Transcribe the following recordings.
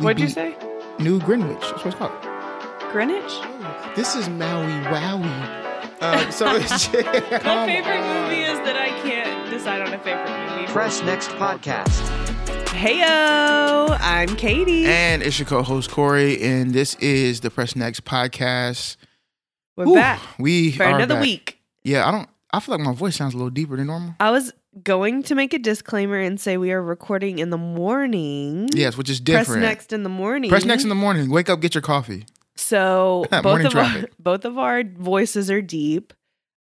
What'd you say? New Greenwich. That's what it's called. Greenwich? This is Maui Wowie. Uh, so it's My favorite movie is that I can't decide on a favorite movie. Press Next Podcast. Heyo, I'm Katie. And it's your co-host Corey, and this is the Press Next podcast. We're Whew, back We for are another back. week. Yeah, I don't. I feel like my voice sounds a little deeper than normal. I was going to make a disclaimer and say we are recording in the morning. Yes, which is different. Press next in the morning. Press next in the morning. Wake up, get your coffee. So both of our, both of our voices are deep.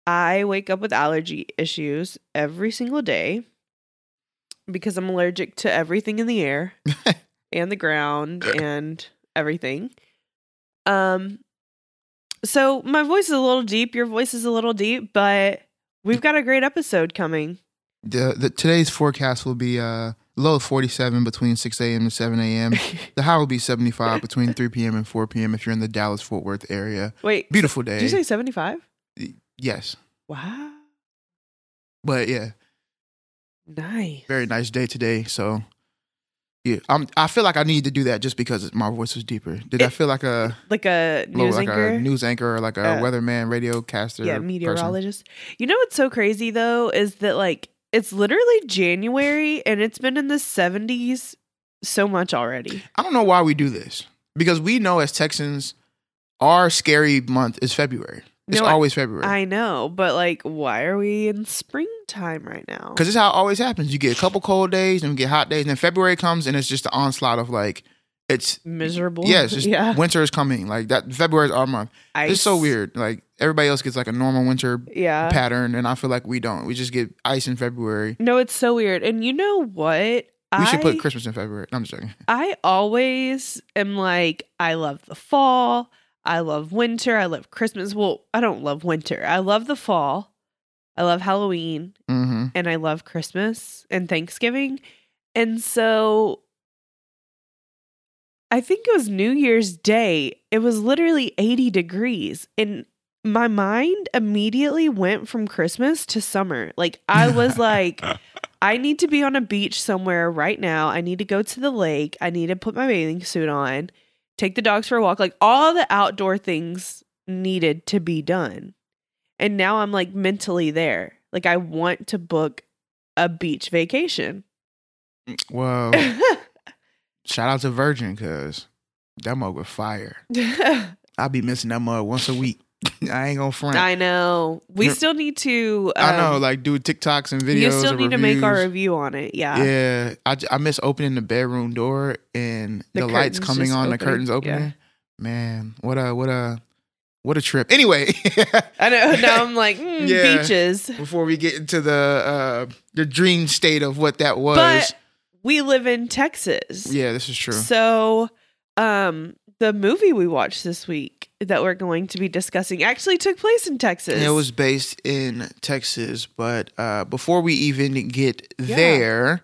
I wake up with allergy issues every single day because I'm allergic to everything in the air and the ground and everything. Um so my voice is a little deep, your voice is a little deep, but we've got a great episode coming. The, the today's forecast will be uh low 47 between 6 a.m. and 7 a.m. the high will be 75 between 3 p.m. and 4 p.m. if you're in the Dallas Fort Worth area. Wait, Beautiful day. did you say 75? yes, Wow. but yeah, Nice. very nice day today. So yeah, I'm. I feel like I need to do that just because my voice was deeper. Did I feel like a Like a news like anchor. a news anchor or like a Uh, weatherman, radio caster? yeah person? meteorologist you know what's so crazy though is that like it's literally january and it's been in the 70s so much already I don't know why we do this because we know as Texans, our scary month is February. It's No, always February. i know but like why are we in springtime right now Because is how it always happens. You get a couple cold days and we get hot days, and then February comes and it's just the onslaught of like, it's miserable yeah, it's just yeah winter is coming. Like that, February is our month. It's so weird. Like everybody else gets like a normal winter yeah pattern, and I feel like we don't. We just get ice in February. no it's so weird and you know what We I, should put Christmas in February. No, I'm just joking. I always am like, I love the fall. I love winter. I love Christmas. Well, I don't love winter. I love the fall. I love Halloween. hmm and I love Christmas and Thanksgiving. And so I think it was New Year's Day. It was literally 80 degrees. And my mind immediately went from Christmas to summer. Like I was like, I need to be on a beach somewhere right now. I need to go to the lake. I need to put my bathing suit on, take the dogs for a walk. Like all the outdoor things needed to be done. And now I'm like mentally there. Like I want to book a beach vacation. Well, shout out to Virgin because that mug was fire. I'll be missing that mug once a week. I ain't gonna front. I know. We Yeah. still need to. I know, um, like do TikToks and videos. you still need to make our review on it. Yeah. Yeah, I, I miss opening the bedroom door and The the, lights coming on, the opening, curtains yeah. opening. Man, what a what a what a trip. Anyway, I know. Now I'm like mm, Yeah. beaches, before we get into the uh the dream state of what that was, but we live in Texas. yeah, this is true. So, um, the movie we watched this week that we're going to be discussing actually took place in Texas. It was based in Texas, but uh, before we even get Yeah. there,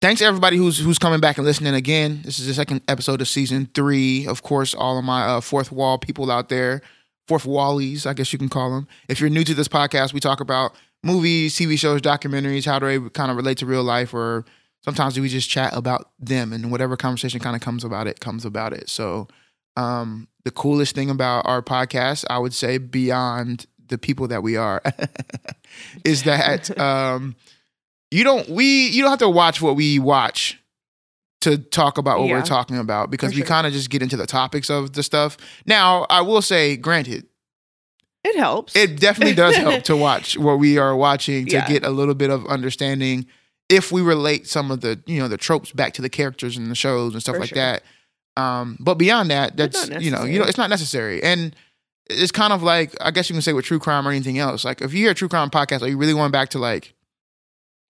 thanks everybody who's who's coming back and listening again. This is the second episode of season three. Of course, all of my uh, fourth wall people out there, fourth wallies, I guess you can call them. If you're new to this podcast, we talk about movies, TV shows, documentaries, how do they kind of relate to real life, or sometimes we just chat about them and whatever conversation kind of comes about it comes about it. So um, the coolest thing about our podcast, I would say, beyond the people that we are, is that um, you don't we you don't have to watch what we watch to talk about what Yeah. we're talking about because we sure. kind of just get into the topics of the stuff. Now, I will say, granted, it helps. it definitely does help to watch what we are watching to Yeah. get a little bit of understanding if we relate some of the you know the tropes back to the characters in the shows and stuff For like sure. that. Um, but beyond that, that's you know you know it's not necessary, and it's kind of like I guess you can say with true crime or anything else. Like if you hear a true crime podcast, are you really going back to like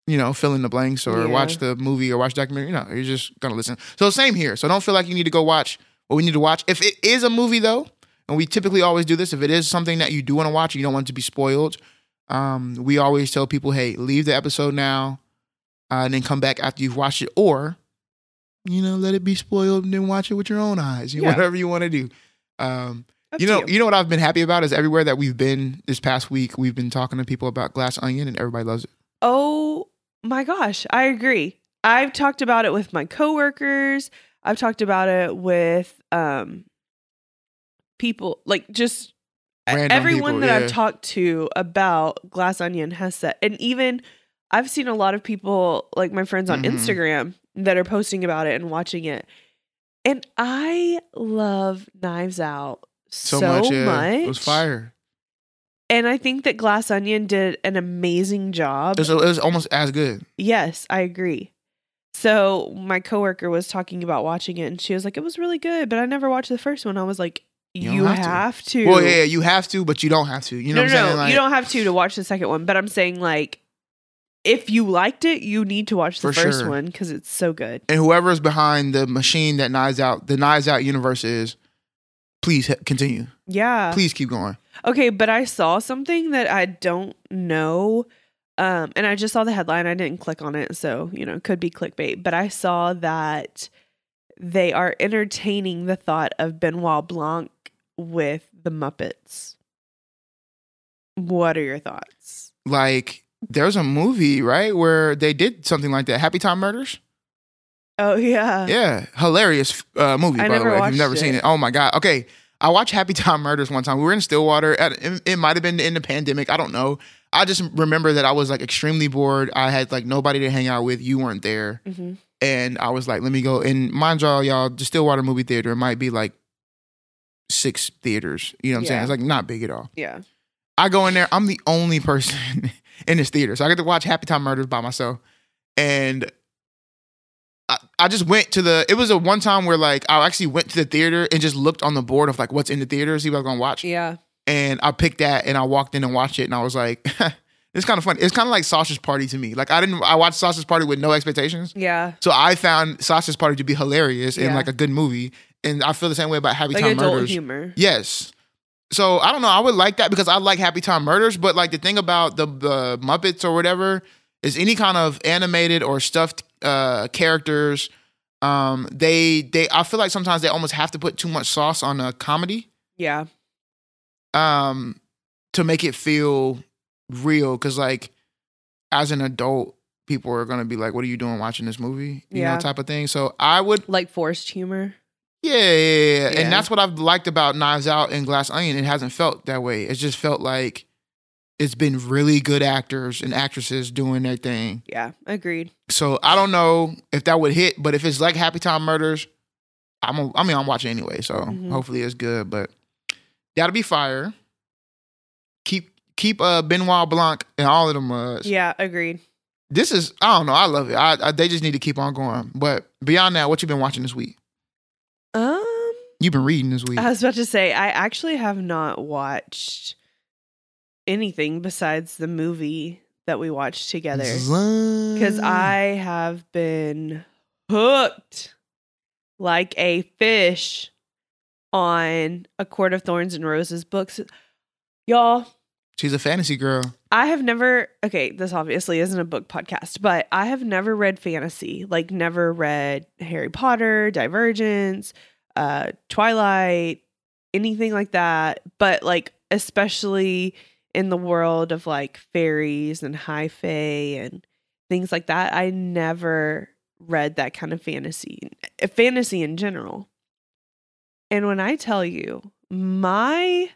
you know fill in the blanks or Yeah. watch the movie or watch the documentary? No, you're just gonna listen. So same here. So don't feel like you need to go watch what we need to watch. If it is a movie though, and we typically always do this, if it is something that you do want to watch, you don't want it to be spoiled. Um, we always tell people, hey, leave the episode now, uh, and then come back after you've watched it, or you know, let it be spoiled and then watch it with your own eyes. You Yeah. whatever you want to do. Um, you know, you. know what I've been happy about is everywhere that we've been this past week, we've been talking to people about Glass Onion, and everybody loves it. Oh my gosh, I agree. I've talked about it with my coworkers. I've talked about it with um people like just Random everyone people, that yeah. I've talked to about Glass Onion has said, and even I've seen a lot of people like my friends on Mhm. Instagram that are posting about it and watching it. And I love Knives Out so, So, much, yeah. much. It was fire. And I think that Glass Onion did an amazing job. It was, it was almost as good. Yes, I agree. So my coworker was talking about watching it and she was like, It was really good, but I never watched the first one. I was like, You You, have have, to." to. Well, yeah, you have to, but you don't have to. You know no, what I'm no, saying? no. Like, you don't have to to watch the second one, but I'm saying like if you liked it, you need to watch the For first sure. one because it's so good. and whoever's behind the machine that Knives Out, the Knives Out universe is, please he- continue. Yeah. Please keep going. Okay, but I saw something that I don't know. Um, and I just saw the headline. I didn't click on it, so you know, it could be clickbait. But I saw that they are entertaining the thought of Benoit Blanc with the Muppets. What are your thoughts? Like, there's a movie, right, where they did something like that. Happy Time Murders? Oh yeah. Yeah. Hilarious uh, movie, I by the way, if you've never watched seen it. it. Oh my God. Okay. I watched Happy Time Murders one time. We were in Stillwater. At, it it might have been in the pandemic. I don't know. I just remember that I was like extremely bored. I had like nobody to hang out with. You weren't there. hmm and I was like, let me go. And mind y'all, y'all, the Stillwater movie theater might be like six theaters. You know what I'm saying? It's like not big at all. Yeah. I go in there. I'm the only person in this theater, so I get to watch Happy Time Murders by myself. And I, I just went to the. It was a one time where like I actually went to the theater and just looked on the board of like what's in the theater, see what I was gonna watch. Yeah. And I picked that and I walked in and watched it, and I was like. It's kind of funny. It's kind of like Sausage Party to me. Like I didn't. I watched Sausage Party with no expectations. Yeah. So I found Sausage Party to be hilarious and Yeah. like a good movie, and I feel the same way about Happy Like Time adult Murders. humor. Yes. So I don't know. I would like that because I like Happy Time Murders, but like the thing about the the Muppets or whatever is any kind of animated or stuffed uh characters. Um, they they I feel like sometimes they almost have to put too much sauce on a comedy Yeah. um to make it feel real because like as an adult people are gonna be like what are you doing watching this movie you Yeah. know type of thing so i would Like forced humor. Yeah, yeah, yeah, yeah. And that's what i've liked about knives out and glass onion it hasn't felt that way it's just felt like it's been really good actors and actresses doing their thing Yeah. Agreed. so i don't know if that would hit but if it's like happy time murders i'm a, i mean i'm watching anyway so Mhm. hopefully it's good but that'll be fire keep keep uh benoit blanc and all of them uh Yeah. Agreed. this is i don't know i love it I, I they just need to keep on going but beyond that what you been watching this week. You've been reading this week I was about to say, I actually have not watched anything besides the movie that we watched together because. I have been hooked like a fish on A Court of Thorns and Roses books. Y'all, she's a fantasy girl I have never, okay, this obviously isn't a book podcast, but I have never read fantasy, like, never read Harry Potter, Divergence, uh, Twilight, anything like that. But, like, especially in the world of like fairies and high fae and things like that, I never read that kind of fantasy, uh, fantasy in general. And when I tell you, my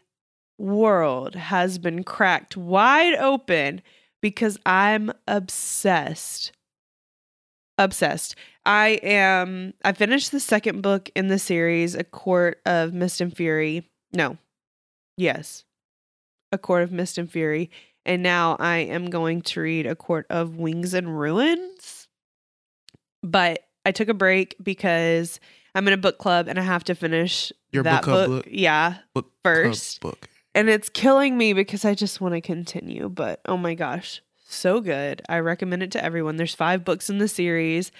world has been cracked wide open because I'm obsessed. Obsessed. I am I finished the second book in the series, A Court of Mist and Fury. No. Yes. A Court of Mist and Fury. And now I am going to read A Court of Wings and Ruins. But I took a break because I'm in a book club and I have to finish Your that book book? Yeah, book first. book and it's killing me because I just want to continue. But oh my gosh, so good. I recommend it to everyone. There's five books in the series.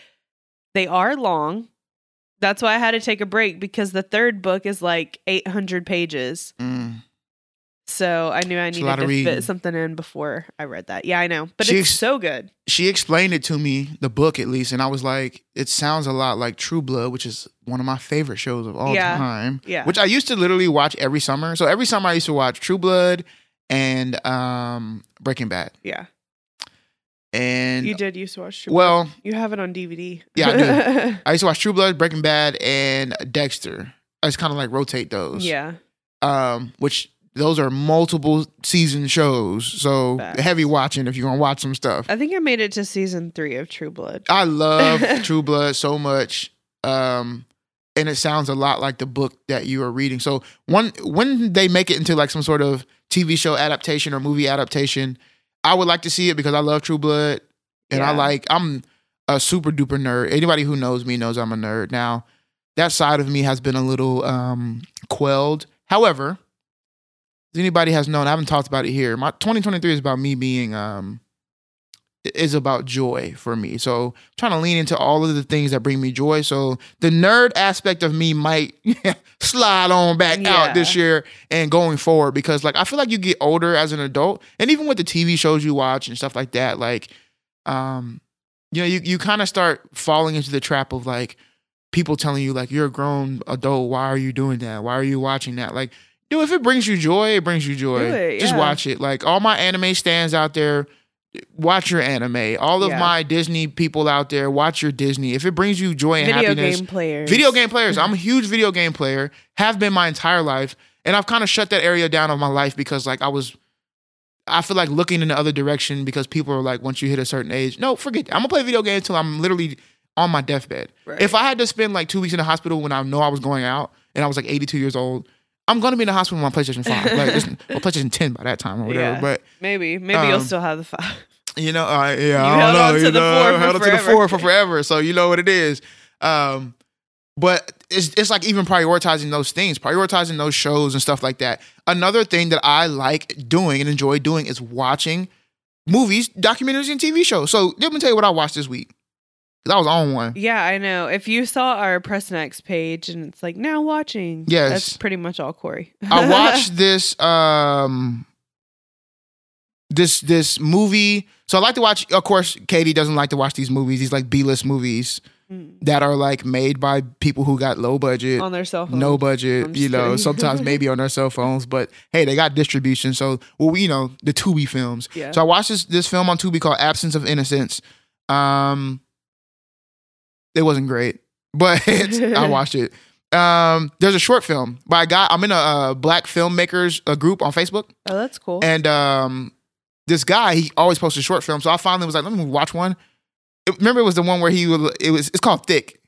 They are long. That's why I had to take a break because the third book is like 800 pages. Mm. So I knew I needed to reading. fit something in before I read that. Yeah, I know. But She it's ex- so good. she explained it to me the book at least and i was like it sounds a lot like true blood which is one of my favorite shows of all Yeah. time Yeah. which i used to literally watch every summer so every summer i used to watch true blood and um breaking bad yeah. And You did used to watch True well, Blood. You have it on DVD. Yeah, I do. I used to watch True Blood, Breaking Bad, and Dexter. I just kind of like rotate those. yeah. Um, which those are multiple season shows, so Facts. heavy watching if you're gonna watch some stuff. I think I made it to season three of True Blood. I love True Blood so much. Um, and it sounds a lot like the book that you are reading. So one when they make it into like some sort of TV show adaptation or movie adaptation, I would like to see it because I love True Blood. And I like I'm a super duper nerd. Anybody who knows me knows I'm a nerd. Now, that side of me has been a little um quelled. However, if anybody has known, I haven't talked about it here. My 2023 is about me being um is about joy for me. So trying to lean into all of the things that bring me joy. So the nerd aspect of me might slide on back Yeah. out this year and going forward because like I feel like you get older as an adult and even with the TV shows you watch and stuff like that, like um you know, you, you kind of start falling into the trap of like people telling you like you're a grown adult, why are you doing that? Why are you watching that? Like, dude, if it brings you joy, it brings you joy. It, Just yeah. watch it. Like all my anime stands out there, watch your anime. All of Yeah. my Disney people out there, watch your Disney. If it brings you joy and Video happiness, game players. video game players. I'm a huge video game player, have been my entire life, and I've kind of shut that area down of my life because like I was I feel like looking in the other direction because people are like, once you hit a certain age, no, forget that. I'm gonna play video games until I'm literally on my deathbed. Right. If I had to spend like two weeks in the hospital when I know I was going out and I was like 82 years old, I'm gonna be in the hospital with my PlayStation 5. like it's, well, PlayStation 10 by that time or whatever. Yeah. But Maybe. Maybe you'll Um, still have the five. you know, uh, yeah, I held don't know. on to you the know, held on to the forever. four for forever. So you know what it is. Um, but it's it's like even prioritizing those things, prioritizing those shows and stuff like that. Another thing that I like doing and enjoy doing is watching movies, documentaries, and TV shows. So let me tell you what I watched this week. 'Cause I was on one. Yeah, I know. If you saw our Press Next page and it's like now watching, Yes. that's pretty much all Corey. I watched this um this this movie. So I like to watch. Of course, Katie doesn't like to watch these movies. These like B list movies Mm. that are like made by people who got low budget, on their cell phones. no budget. You know, sometimes maybe on their cell phones, but hey, they got distribution. So well, we- you know, the Tubi films. Yeah. So I watched this this film on Tubi called Absence of Innocence. Um, it wasn't great, but I watched it. Um, there's a short film by a guy. I'm in a, uh black filmmakers uh, group on Facebook, oh, that's cool. and um, this guy he always posts a short film. So I finally was like, let me watch one. It- remember, it was the one where he was. It was. It's called Thick,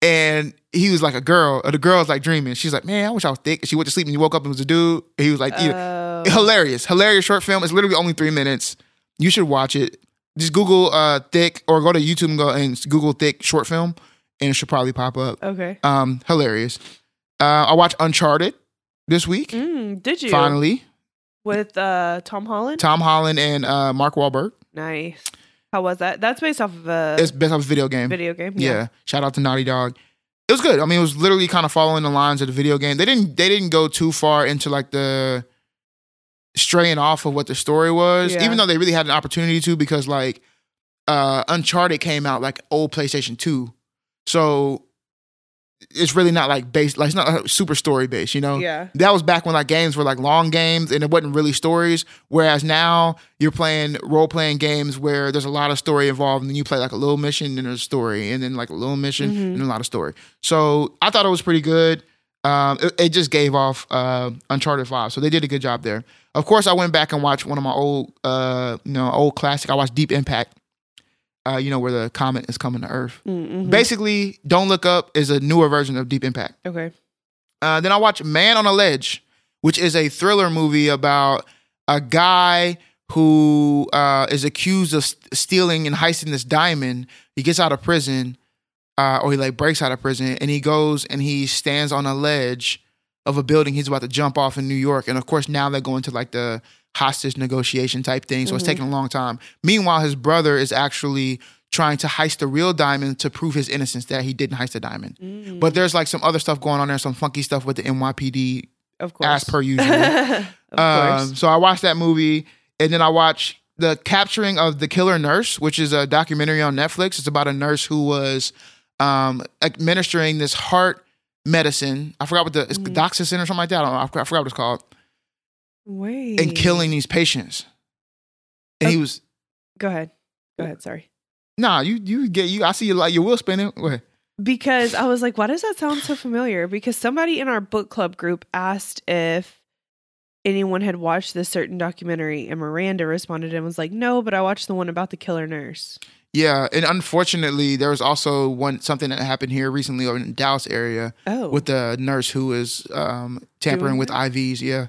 and he was like a girl. Or the girl's like dreaming. She's like, man, I wish I was thick. She went to sleep and he woke up and was a dude. He was like, Oh. hilarious, hilarious short film. It's literally only three minutes. You should watch it. Just Google uh thick or go to YouTube and go and Google thick short film, and it should probably pop up. okay. Um, hilarious. Uh, I watched Uncharted this week. Mm, did you Finally, with uh, Tom Holland? Tom Holland and uh, Mark Wahlberg. nice. How was that? That's based off of a It's based off a video game. video game. Yeah. Shout out to Naughty Dog. It was good. I mean, it was literally kind of following the lines of the video game. They didn't they didn't go too far into like the straying off of what the story was, Yeah. even though they really had an opportunity to because like uh Uncharted came out like old PlayStation 2. So it's really not like based like it's not like, super story based, you know? Yeah. that was back when like games were like long games and it wasn't really stories. Whereas now you're playing role playing games where there's a lot of story involved, and then you play like a little mission and a story, and then like a little mission Mhm. and a lot of story. So I thought it was pretty good. Um, it, it just gave off uh, Uncharted vibes, so they did a good job there. Of course, I went back and watched one of my old, uh, you know, old classic. I watched Deep Impact. Uh, you know where the comet is coming to Earth. Mm-hmm. Basically, Don't Look Up is a newer version of Deep Impact. Okay. Uh, then I watched Man on a Ledge, which is a thriller movie about a guy who uh, is accused of st- stealing and heisting this diamond. He gets out of prison, uh, or he like breaks out of prison, and he goes and he stands on a ledge of a building he's about to jump off in New York. And of course, now they're going to like the hostage negotiation type thing, so it's Mhm. taking a long time. Meanwhile, his brother is actually trying to heist the real diamond to prove his innocence that he didn't heist the diamond. Mm, But there's like some other stuff going on there, some funky stuff with the NYPD of course. as per usual. of um, course. so I watched that movie, and then I watched the capturing of the killer nurse, which is a documentary on Netflix. It's about a nurse who was um, administering this heart medicine. I forgot what the it's Mhm. doxycycline or something like that. I don't know. I forgot, I forgot what it's called. Wait. And killing these patients. And he was Go ahead. Go ahead. Sorry. Nah, you you get you. I see you like your wheel spinning. What? Because I was like, why does that sound so familiar? Because somebody in our book club group asked if anyone had watched this certain documentary, and Miranda responded and was like, no, but I watched the one about the killer nurse. Yeah, and unfortunately, there was also one something that happened here recently over in the Dallas area Oh. with the nurse who was um, tampering Doing with? IVs. Yeah,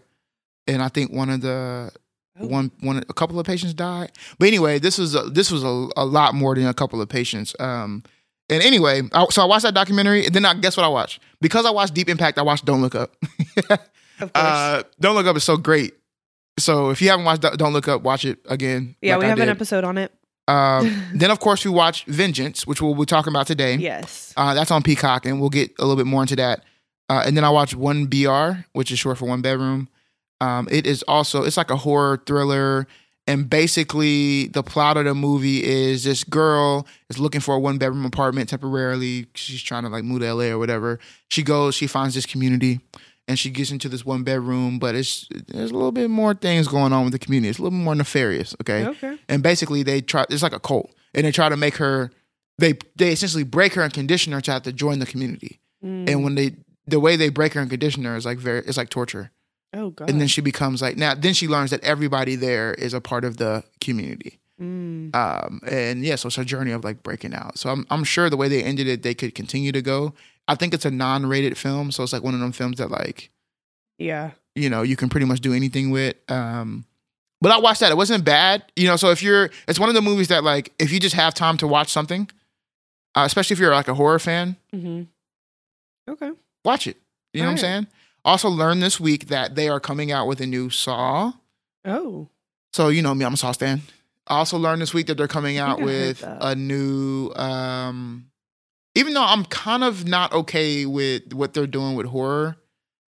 and I think one of the Oh. one one a couple of patients died. But anyway, this was a, this was a, a lot more than a couple of patients. Um, and anyway, I, so I watched that documentary, and then I guess what I watched because I watched Deep Impact. I watched Don't Look Up. of course. uh, Don't Look Up is so great. So if you haven't watched Don't Look Up, watch it again. yeah, like we have an episode on it. Uh, then of course we watched Vengeance, which we'll be talking about today. Yes. Uh, that's on Peacock, and we'll get a little bit more into that. Uh, and then I watched One BR, which is short for One Bedroom. Um, it is also it's like a horror thriller, and basically the plot of the movie is this girl is looking for a one bedroom apartment temporarily. She's trying to like move to LA or whatever. She goes, she finds this community, and she gets into this one bedroom, but it's there's a little bit more things going on with the community. It's a little more nefarious. Okay, Okay. and basically they try it's like a cult and they try to make her they they essentially break her and condition her to have to join the community Mm. and when they the way they break her and condition her is like very it's like torture oh god. and then she becomes like now then she learns that everybody there is a part of the community Mm. um and yeah so it's a journey of like breaking out. So i'm, I'm sure the way they ended it they could continue to go. I think it's a non-rated film so it's like one of them films that like Yeah. you know you can pretty much do anything with. Um but i watched that. It wasn't bad you know so if you're it's one of the movies that like if you just have time to watch something uh, especially if you're like a horror fan hmm Okay. watch it. You know what i'm saying? Also learned this week that they are coming out with a new saw. Oh. so you know me i'm a saw stan i also learned this week that they're coming out think I heard with a new um even though i'm kind of not okay with what they're doing with horror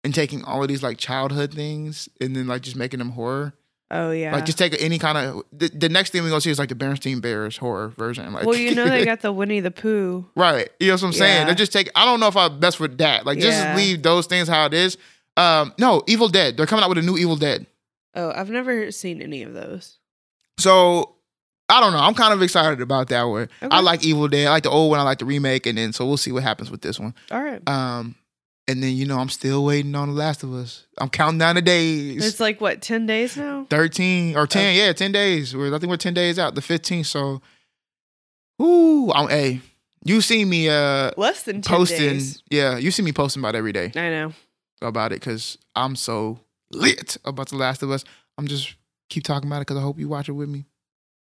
and taking all of these like childhood things and then like just making them horror Oh yeah. Like just take any kind of the, the next thing we're gonna see is like the Bernstein Bears horror version. Like well, you know they got the Winnie the Pooh. right. You know what I'm saying? Yeah. They just take. I don't know if I best with that. Like just Yeah. leave those things how it is. Um, no, Evil Dead. They're coming out with a new Evil Dead. Oh, I've never seen any of those. So I don't know. I'm kind of excited about that one. Okay. I like Evil Dead. I like the old one. I like the remake, and then so we'll see what happens with this one. All right. Um, and then you know I'm still waiting on The Last of Us. I'm counting down the days. It's like what, ten days now? 13 or 10 yeah 10 days we're, i think we're 10 days out the 15th so ooh i'm hey you see me uh Less than ten posting days. yeah you see me posting about every day I know. about it because i'm so lit about the last of us i'm just keep talking about it because i hope you watch it with me.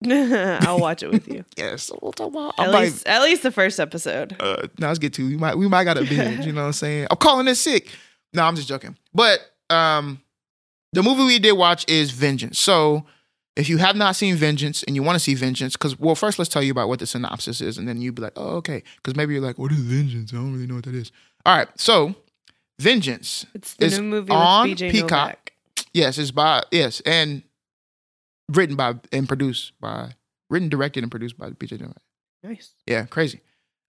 I'll watch it with you. yes we'll talk about At might, least, at least the first episode. uh now let's get to we might we might got a binge you know what i'm saying? I'm calling it sick. No i'm just joking. But um the movie we did watch is vengeance. So if you have not seen vengeance and you want to see vengeance because well first let's tell you about what the synopsis is and then you'd be like oh okay. Because maybe you're like what is vengeance? I don't really know what that is. All right so vengeance It's the new movie on with BJ Peacock. Novak. yes it's by yes and written by and produced by written directed and produced by bj Novak. Nice. yeah crazy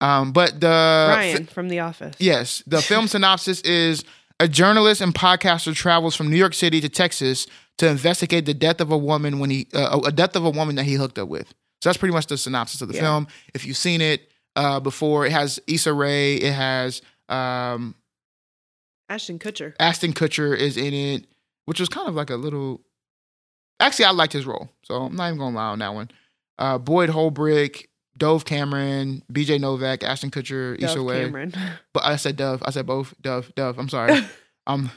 um but the Ryan from The Office. Yes, the film synopsis is a journalist and podcaster travels from New York City to Texas to investigate the death of a woman when he uh, a death of a woman that he hooked up with. So that's pretty much the synopsis of the Yeah. film. If you've seen it uh, before, it has Issa Rae, it has um, Ashton Kutcher. Ashton Kutcher is in it, which was kind of like a little. Actually, I liked his role, so I'm not even gonna lie on that one. Uh, Boyd Holbrook, Dove Cameron, B.J. Novak, Ashton Kutcher, Issa Dove Rae. Cameron. But I said Dove. I said both. Dove. Dove. I'm sorry. Um.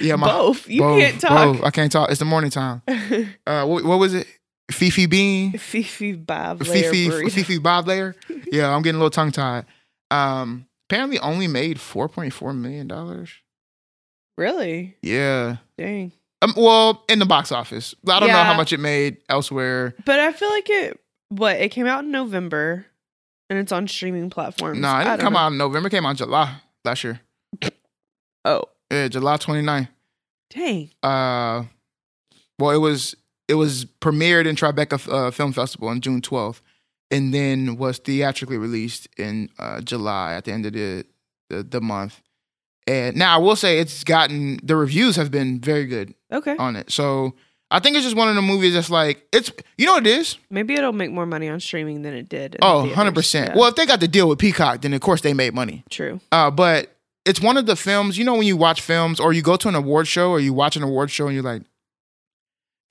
Yeah, my- Both. You both, can't talk. both. I can't talk. It's the morning time. Uh. What, what was it? Fifi Bean. Fifi Bob. Fifi. Fifi. Fifi Bob Layer. Yeah, I'm getting a little tongue tied. Um. Apparently, only made 4.4 million dollars. Really? Yeah. Dang. Um. Well, in the box office, I don't know how much it made elsewhere. But I feel like it. What? It came out in November, and it's on streaming platforms. No, it didn't come know. out in November. It came out in July last year. Oh, Yeah, July 29th. dang. uh well it was it was premiered in Tribeca uh, Film Festival on June 12th and then was theatrically released in uh July at the end of the the, the month. And now I will say it's gotten the reviews have been very good Okay. on it. So I think it's just one of the movies that's like it's you know what it is? Maybe it'll make more money on streaming than it did. Oh, theaters. 100%. Yeah, Well, if they got the deal with Peacock, then of course they made money. true. Uh, but it's one of the films, you know, when you watch films or you go to an award show or you watch an award show and you're like,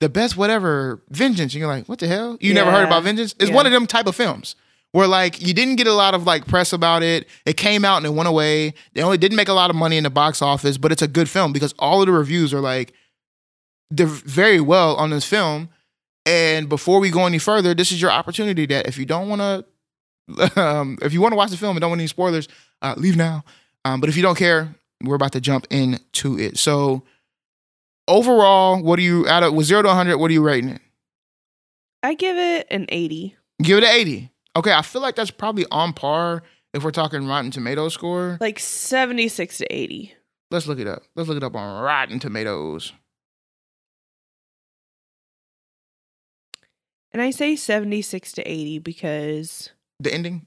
the best whatever, Vengeance. And you're like, what the hell? You never heard about Vengeance? It's Yeah. one of them type of films where like you didn't get a lot of like press about it. It came out and it went away. They only didn't make a lot of money in the box office, but it's a good film because all of the reviews are like, very well on this film. And before we go any further, this is your opportunity that if you don't want to, um, if you want to watch the film and don't want any spoilers, uh, leave now. Um, but if you don't care, we're about to jump into it. So overall, what do you out of with zero to 100? What are you rating it? I give it an 80. Give it an 80. Okay, I feel like that's probably on par if we're talking Rotten Tomatoes score. Like 76 to 80. Let's look it up. Let's look it up on Rotten Tomatoes. And I say 76 to 80 because, The ending,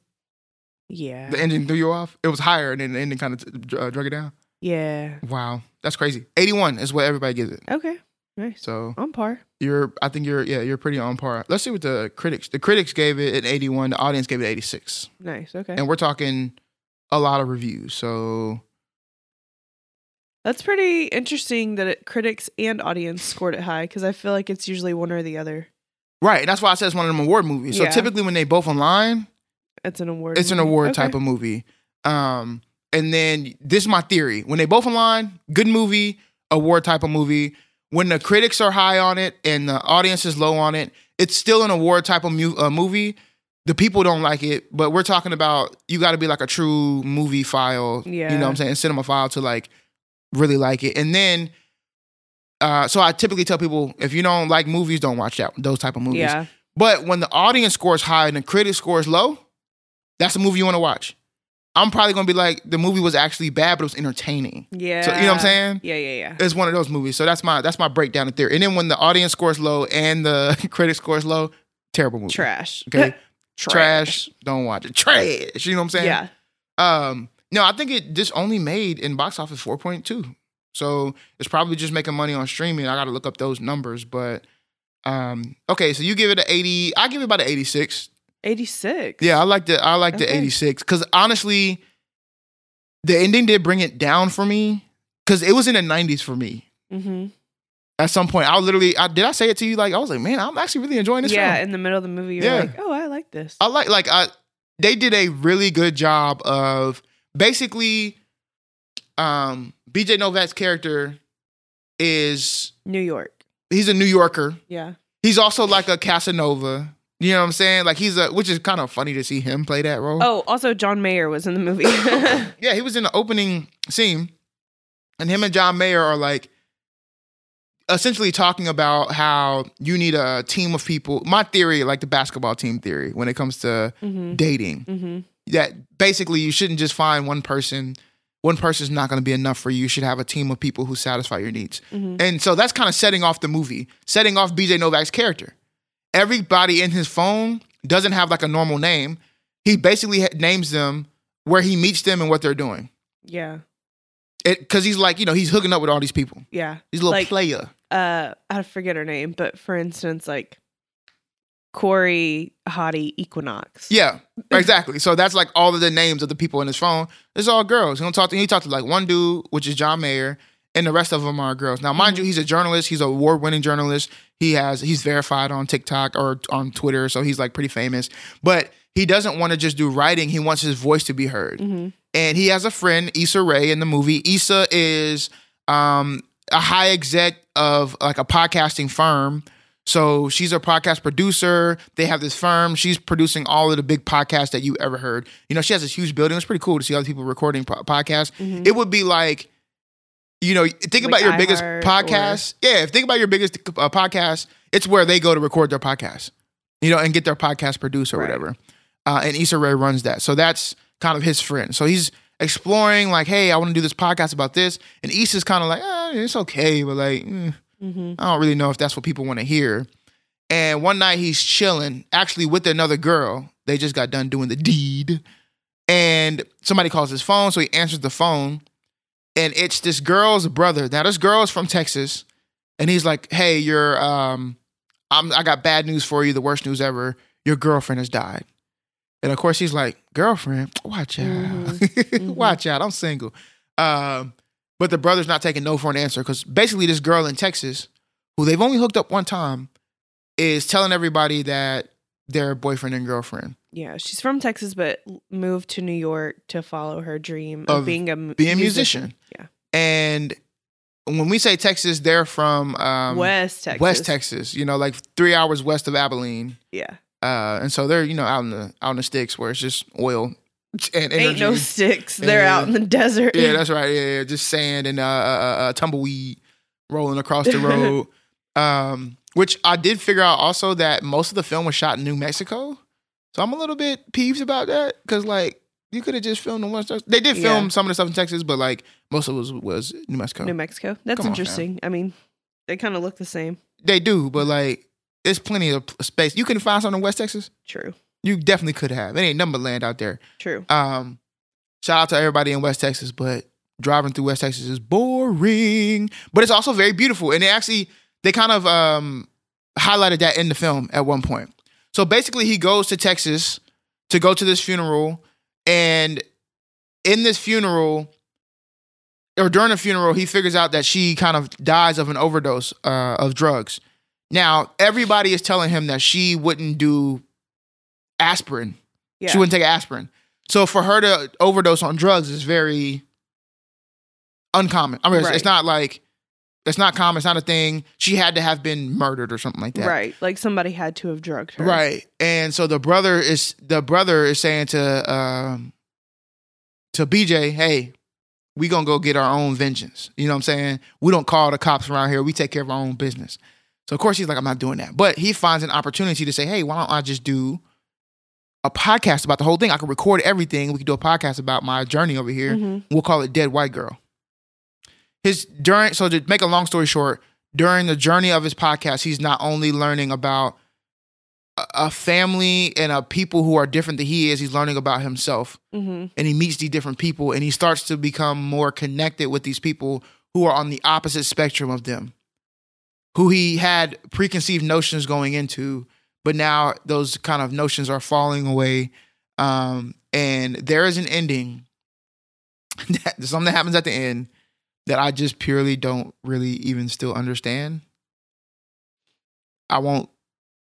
yeah. the ending threw you off. It was higher, and then the ending kind of uh, drug it down. yeah. Wow, that's crazy. 81 is what everybody gives it. Okay. Nice. So On par. you're, I think you're, yeah, you're pretty on par. Let's see what the critics. The critics gave it an 81. The audience gave it 86, Nice. Okay. and we're talking a lot of reviews. So That's pretty interesting that it, critics and audience scored it high because I feel like it's usually one or the other. Right, that's why I said it's one of them award movies. So Yeah. typically when they both online, It's an award. it's an movie. award Okay. type of movie. Um, and then this is my theory: when they both online, good movie, award type of movie. When the critics are high on it and the audience is low on it, it's still an award type of mu- uh, movie. The people don't like it, but we're talking about you got to be like a true movie file. you Yeah. know what I'm saying, cinema file to like really like it. And then, uh, so I typically tell people if you don't like movies, don't watch that those type of movies. Yeah. But when the audience scores high and the critic scores low, that's a movie you want to watch. I'm probably gonna be like, the movie was actually bad, but it was entertaining. Yeah. So you know what I'm saying? Yeah. Yeah. Yeah. It's one of those movies. So that's my that's my breakdown of theory. And then when the audience scores low and the critic scores low, terrible movie. Trash. Okay. Trash. Don't watch it. Trash. You know what I'm saying? Yeah. Um, no, I think it just only made in box office 4.2. So it's probably just making money on streaming. I gotta look up those numbers. But um, okay, so you give it an 80. I give it about an 86. 86. Yeah, I like the I like the 86 because honestly, the ending did bring it down for me because it was in the 90s for me. Mm-hmm. At some point, I literally, I did I say it to you? Like I was like, man, I'm actually really enjoying this Yeah. film. In the middle of the movie, you're Yeah. like, oh, I like this. I like like I they did a really good job of basically um BJ Novak's character is New York. he's a New Yorker. Yeah. He's also like a Casanova. You know what I'm saying? Like he's a which is kind of funny to see him play that role. Oh, also John Mayer was in the movie. Yeah, he was in the opening scene, and him and John Mayer are like essentially talking about how you need a team of people. My theory, like the basketball team theory, when it comes to mm-hmm. dating, Mm-hmm. that basically you shouldn't just find one person. One person's not going to be enough for you. You should have a team of people who satisfy your needs. Mm-hmm. And so that's kind of setting off the movie, setting off BJ Novak's character. Everybody in his phone doesn't have like a normal name. He basically names them where he meets them and what they're doing. Yeah. Because he's like, you know, he's hooking up with all these people. Yeah. He's a little Like- player. Uh, I forget her name, but for instance, like Corey Hottie Equinox. Yeah, exactly. so that's like all of the names of the people in his phone. It's all girls. He don't talk to. He talked to like one dude, which is John Mayer, and the rest of them are girls. Now, mind you, he's a journalist. He's an award-winning journalist. He has he's verified on TikTok or on Twitter, so he's like pretty famous. But he doesn't want to just do writing. He wants his voice to be heard. Mm-hmm. and he has a friend Issa Rae in the movie. Issa is um, a high exec of like a podcasting firm. So she's a podcast producer. They have this firm. She's producing all of the big podcasts that you ever heard. You know, she has this huge building. It's pretty cool to see other people recording po- podcasts. Mhm. It would be like, you know, think Like about your biggest iHeart podcast. Yeah, if think about your biggest uh, podcast, it's where they go to record their podcast, you know, and get their podcast produced or Right. whatever. Uh, and Issa Rae runs that. So that's kind of his friend. So he's exploring, like, hey, I want to do this podcast about this. And Issa's kind of like, eh, it's okay, but like, eh, Mm-hmm. I don't really know if that's what people want to hear. And one night he's chilling, actually with another girl. They just got done doing the deed. And somebody calls his phone, so he answers the phone. And it's this girl's brother. Now, this girl is from Texas. and he's like, "Hey, you're um, I'm I got bad news for you, the worst news ever. Your girlfriend has died." And of course, he's like, "Girlfriend, watch out, Mhm. Mhm. watch out. I'm single." Um, but the brother's not taking no for an answer because basically, this girl in Texas, who they've only hooked up one time, is telling everybody that they're boyfriend and girlfriend. Yeah, she's from Texas, but moved to New York to follow her dream of, Of being a being a musician. Yeah, And when we say Texas, they're from um, West Texas. West Texas. You know, like three hours west of Abilene. Yeah, Uh, and so they're you know out in the out in the sticks where it's just oil and energy. ain't no sticks. They're out in the desert. yeah, that's right. Yeah, yeah, just sand and uh, uh, uh, tumbleweed rolling across the road. um, which I did figure out also that most of the film was shot in New Mexico. So I'm a little bit peeved about that because like you could have just filmed in stuff. They did film Yeah. some of the stuff in Texas, but like most of it was was New Mexico. New Mexico. That's Come on, interesting. I mean, they kind of look the same. they do, but like there's plenty of space. You can find something in West Texas. True. You definitely could have. It ain't number land out there. True. Um, shout out to everybody in West Texas, but driving through West Texas is boring. But it's also very beautiful, and they actually they kind of um highlighted that in the film at one point. So basically, he goes to Texas to go to this funeral, and in this funeral. Or during the funeral, he figures out that she kind of dies of an overdose uh, of drugs. Now, everybody is telling him that she wouldn't do aspirin Yeah. she wouldn't take aspirin. So for her to overdose on drugs is very uncommon. I mean, it's, it's not like it's not common. It's not a thing. She had to have been murdered or something like that. Right. Like somebody had to have drugged her. Right. And so the brother is the brother is saying to um to BJ, hey, we gonna go get our own vengeance. You know what I'm saying? We don't call the cops around here. We take care of our own business. So of course he's like, I'm not doing that. But he finds an opportunity to say, hey, why don't I just do a podcast about the whole thing? I could record everything. We could do a podcast about my journey over here. Mhm. We'll call it Dead White Girl. His during so to make a long story short, during the journey of his podcast, he's not only learning about a- a family and a people who are different than he is, he's learning about himself Mhm. and he meets these different people and he starts to become more connected with these people who are on the opposite spectrum of them. Who he had preconceived notions going into, but now those kind of notions are falling away. Um, and there is an ending. that something that happens at the end that I just purely don't really even still understand. I won't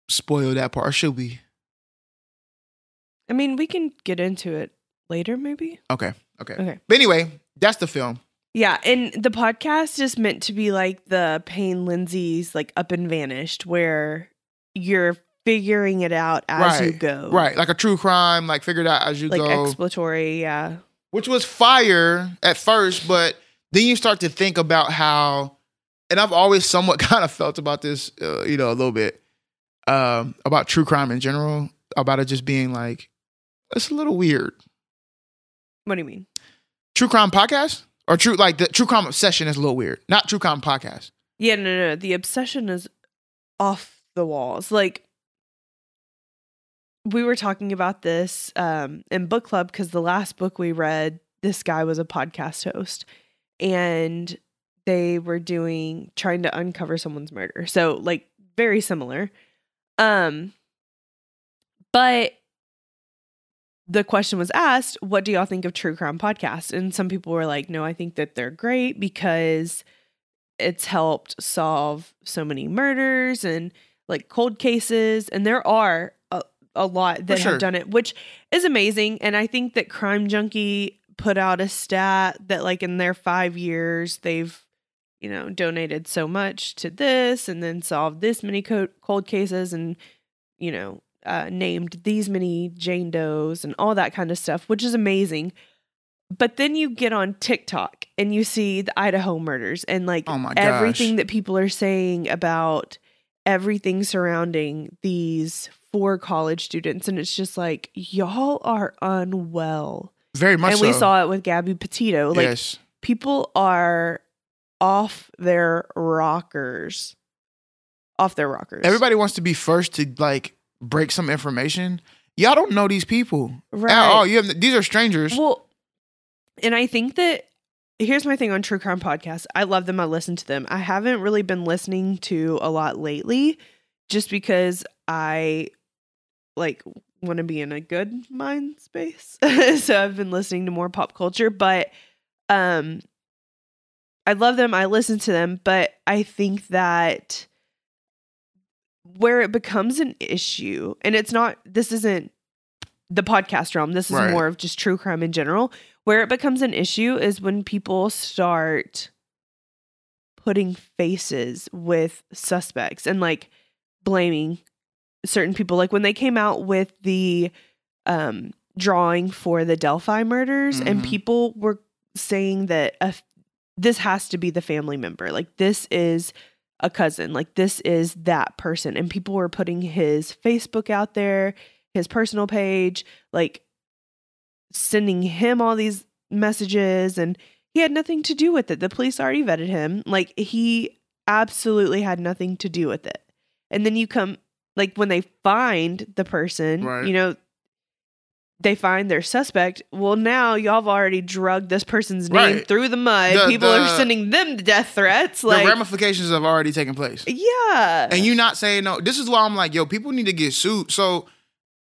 spoil that part. Or should we? I mean, we can get into it later, maybe. Okay. Okay. Okay. But anyway, that's the film. Yeah, and the podcast is meant to be like the Payne Lindsey's like Up and Vanished, where you're figuring it out as you go. Right. Like a true crime, like figured out as you Like go. Like exploratory, yeah. which was fire at first, but then you start to think about how, and I've always somewhat kind of felt about this, uh, you know, a little bit um, about true crime in general, about it just being like, it's a little weird. What do you mean? True crime podcast or true like the true crime obsession is a little weird. Not true crime podcast. Yeah, no, no. The obsession is off the walls. Like we were talking about this um, in book club because the last book we read, this guy was a podcast host, and they were doing trying to uncover someone's murder. So like very similar. Um, but the question was asked, "What do y'all think of true crime podcasts?" And some people were like, "No, I think that they're great because." it's helped solve so many murders and like cold cases and there are a, lot that sure. have done it which is amazing and i think that crime junkie put out a stat that like in their five years they've you know donated so much to this and then solved this many co- cold cases and you know uh, named these many jane does and all that kind of stuff which is amazing but then you get on TikTok and you see the Idaho murders and like Oh everything that people are saying about everything surrounding these four college students. And it's just like, y'all are unwell. Very much and we saw it with Gabby Petito. Like yes. people are off their rockers. Off their rockers. Everybody wants to be first to like break some information. Y'all don't know these people right. at all. You have these are strangers. Well, and I think that here's my thing on true crime podcasts. I love them. I listen to them. I haven't really been listening to a lot lately just because I like want to be in a good mind space. so I've been listening to more pop culture, but um I love them. I listen to them, but I think that where it becomes an issue, and it's not, this isn't the podcast realm, this is Right. more of just true crime in general. Where it becomes an issue is when people start putting faces with suspects and like blaming certain people. Like when they came out with the um, drawing for the Delphi murders, and Mhm. people were saying that a, this has to be the family member. Like this is a cousin. Like this is that person. And people were putting his Facebook out there, his personal page, like sending him all these messages and he had nothing to do with it. The police already vetted him. Like he absolutely had nothing to do with it. And then you come like when they find the person, Right. you know, they find their suspect. Well, now y'all have already drugged this person's name Right. through the mud. The- People are sending them death threats. Like, the ramifications have already taken place. yeah. and you not saying no. This is why I'm like, yo, people need to get sued. So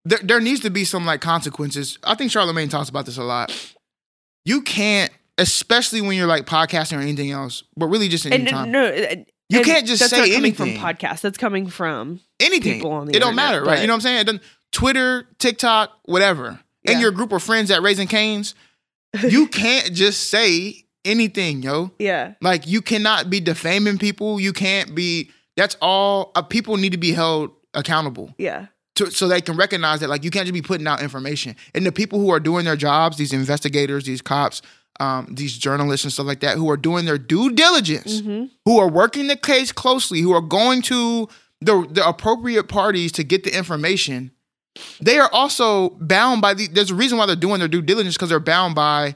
there, there needs to be some like consequences. I think Charlamagne talks about this a lot. You can't, especially when you're like podcasting or anything else, but really just and anytime. no, You and can't just that's say not coming anything. from podcasts. That's coming from anything. people on the it don't internet, matter, right? You know what I'm saying? It doesn't, Twitter, TikTok, whatever. And your group of friends at Raising Cane's, you can't just say anything, yo. yeah, Like you cannot be defaming people. You can't be. That's all. Uh, people need to be held accountable yeah, to, so they can recognize that. Like you can't just be putting out information. And the people who are doing their jobs, these investigators, these cops, um, these journalists and stuff like that, who are doing their due diligence, hmm who are working the case closely, who are going to the the appropriate parties to get the information. They are also bound by the. There's a reason why they're doing their due diligence because they're bound by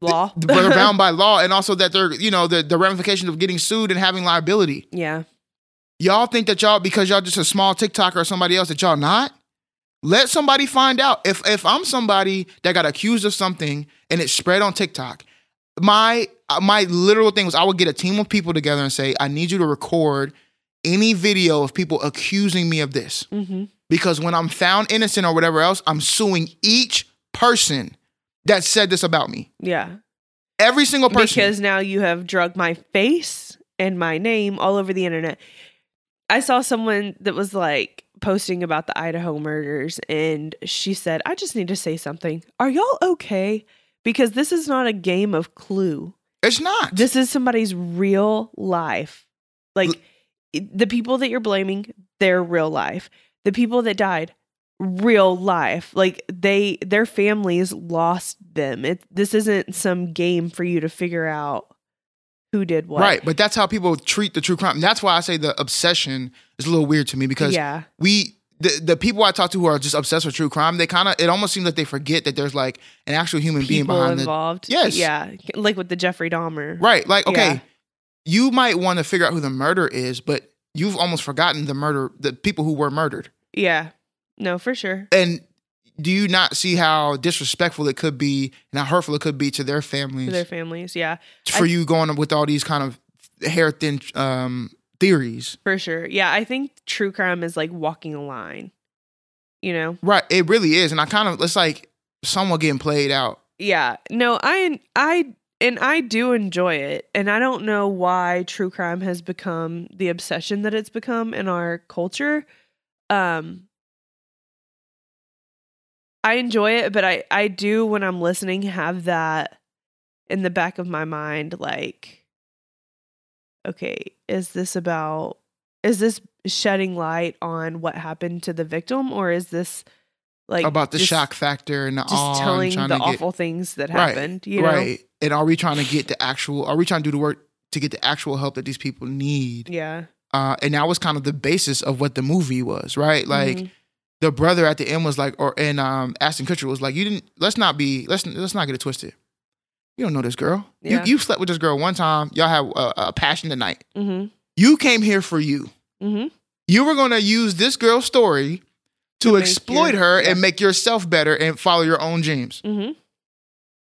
law. but they're bound by law and also that they're you know the, the ramifications of getting sued and having liability yeah, y'all think that y'all because y'all just a small tiktoker or somebody else that y'all not let somebody find out if if i'm somebody that got accused of something and it spread on tiktok my uh, my literal thing was i would get a team of people together and say i need you to record any video of people accusing me of this hmm because when i'm found innocent or whatever else i'm suing each person that said this about me yeah. every single person Because now you have drugged my face and my name all over the internet. I saw someone that was like posting about the Idaho murders, and she said, "I just need to say something. Are y'all okay? Because this is not a game of Clue." it's not This is somebody's real life. Like it- the people that you're blaming, their real life. The people that died, real life. Like they their families lost them. It this isn't some game for you to figure out who did what. Right, but that's how people treat the true crime. And that's why I say the obsession is a little weird to me because yeah. we the, the people I talk to who are just obsessed with true crime, they kind of it almost seems like they forget that there's like an actual human being behind involved. Yes. Yeah. Like with the Jeffrey Dahmer. Right, like okay, Yeah. you might want to figure out who the murderer is, but you've almost forgotten the murder, the people who were murdered. Yeah. No, for sure. And do you not see how disrespectful it could be and how hurtful it could be to their families For their families. Yeah. for I- you going with all these kind of hair thin um, theories? For sure. Yeah. I think true crime is like walking a line. You know? Right, it really is, and I kind of it's like someone getting played out. Yeah. No, I I and I do enjoy it. And I don't know why true crime has become the obsession that it's become in our culture. Um I enjoy it, but I I do when I'm listening have that in the back of my mind like okay, is this about is this shedding light on what happened to the victim or is this like about the just- shock factor and the just awe telling the get- awful things that Right, happened. You know, right. And are we trying to get the actual? Are we trying to do the work to get the actual help that these people need? yeah, Uh, and that was kind of the basis of what the movie was, right? Like Mhm. the brother at the end was like, or and um, Ashton Kutcher was like, you didn't. Let's not be. Let's let's not get it twisted. You don't know this girl. Yeah. You you slept with this girl one time. Y'all have a, a passionate night. Mhm. You came here for you. Mhm. You were gonna use this girl's story to, To exploit your- her yeah. and make yourself better and follow your own dreams. Mhm.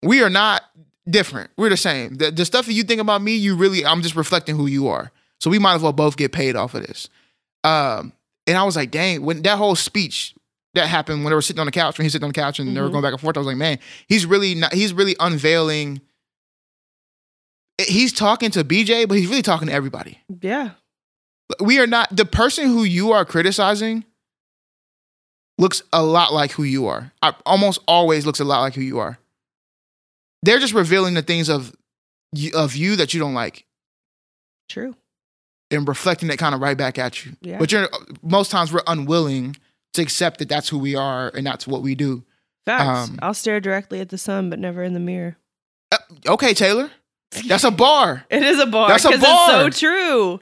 We are not different. We're the same. The, the stuff that you think about me, you really, I'm just reflecting who you are. So we might as well both get paid off of this. Um, and I was like, dang, when that whole speech that happened when they were sitting on the couch, when he's sitting on the couch and they were Mhm. going back and forth, I was like, man, he's really not, he's really unveiling. He's talking to BJ, but he's really talking to everybody. Yeah. We are not the person who you are criticizing looks a lot like who you are. I, almost always looks a lot like who you are. They're just revealing the things of you, of you that you don't like True. and reflecting that kind of right back at you. Yeah. But you're most times we're unwilling to accept that that's who we are and that's what we do. Facts. Um, I'll stare directly at the sun, but never in the mirror. Uh, okay, Taylor, that's a bar. It is a bar. That's a bar. It's so true.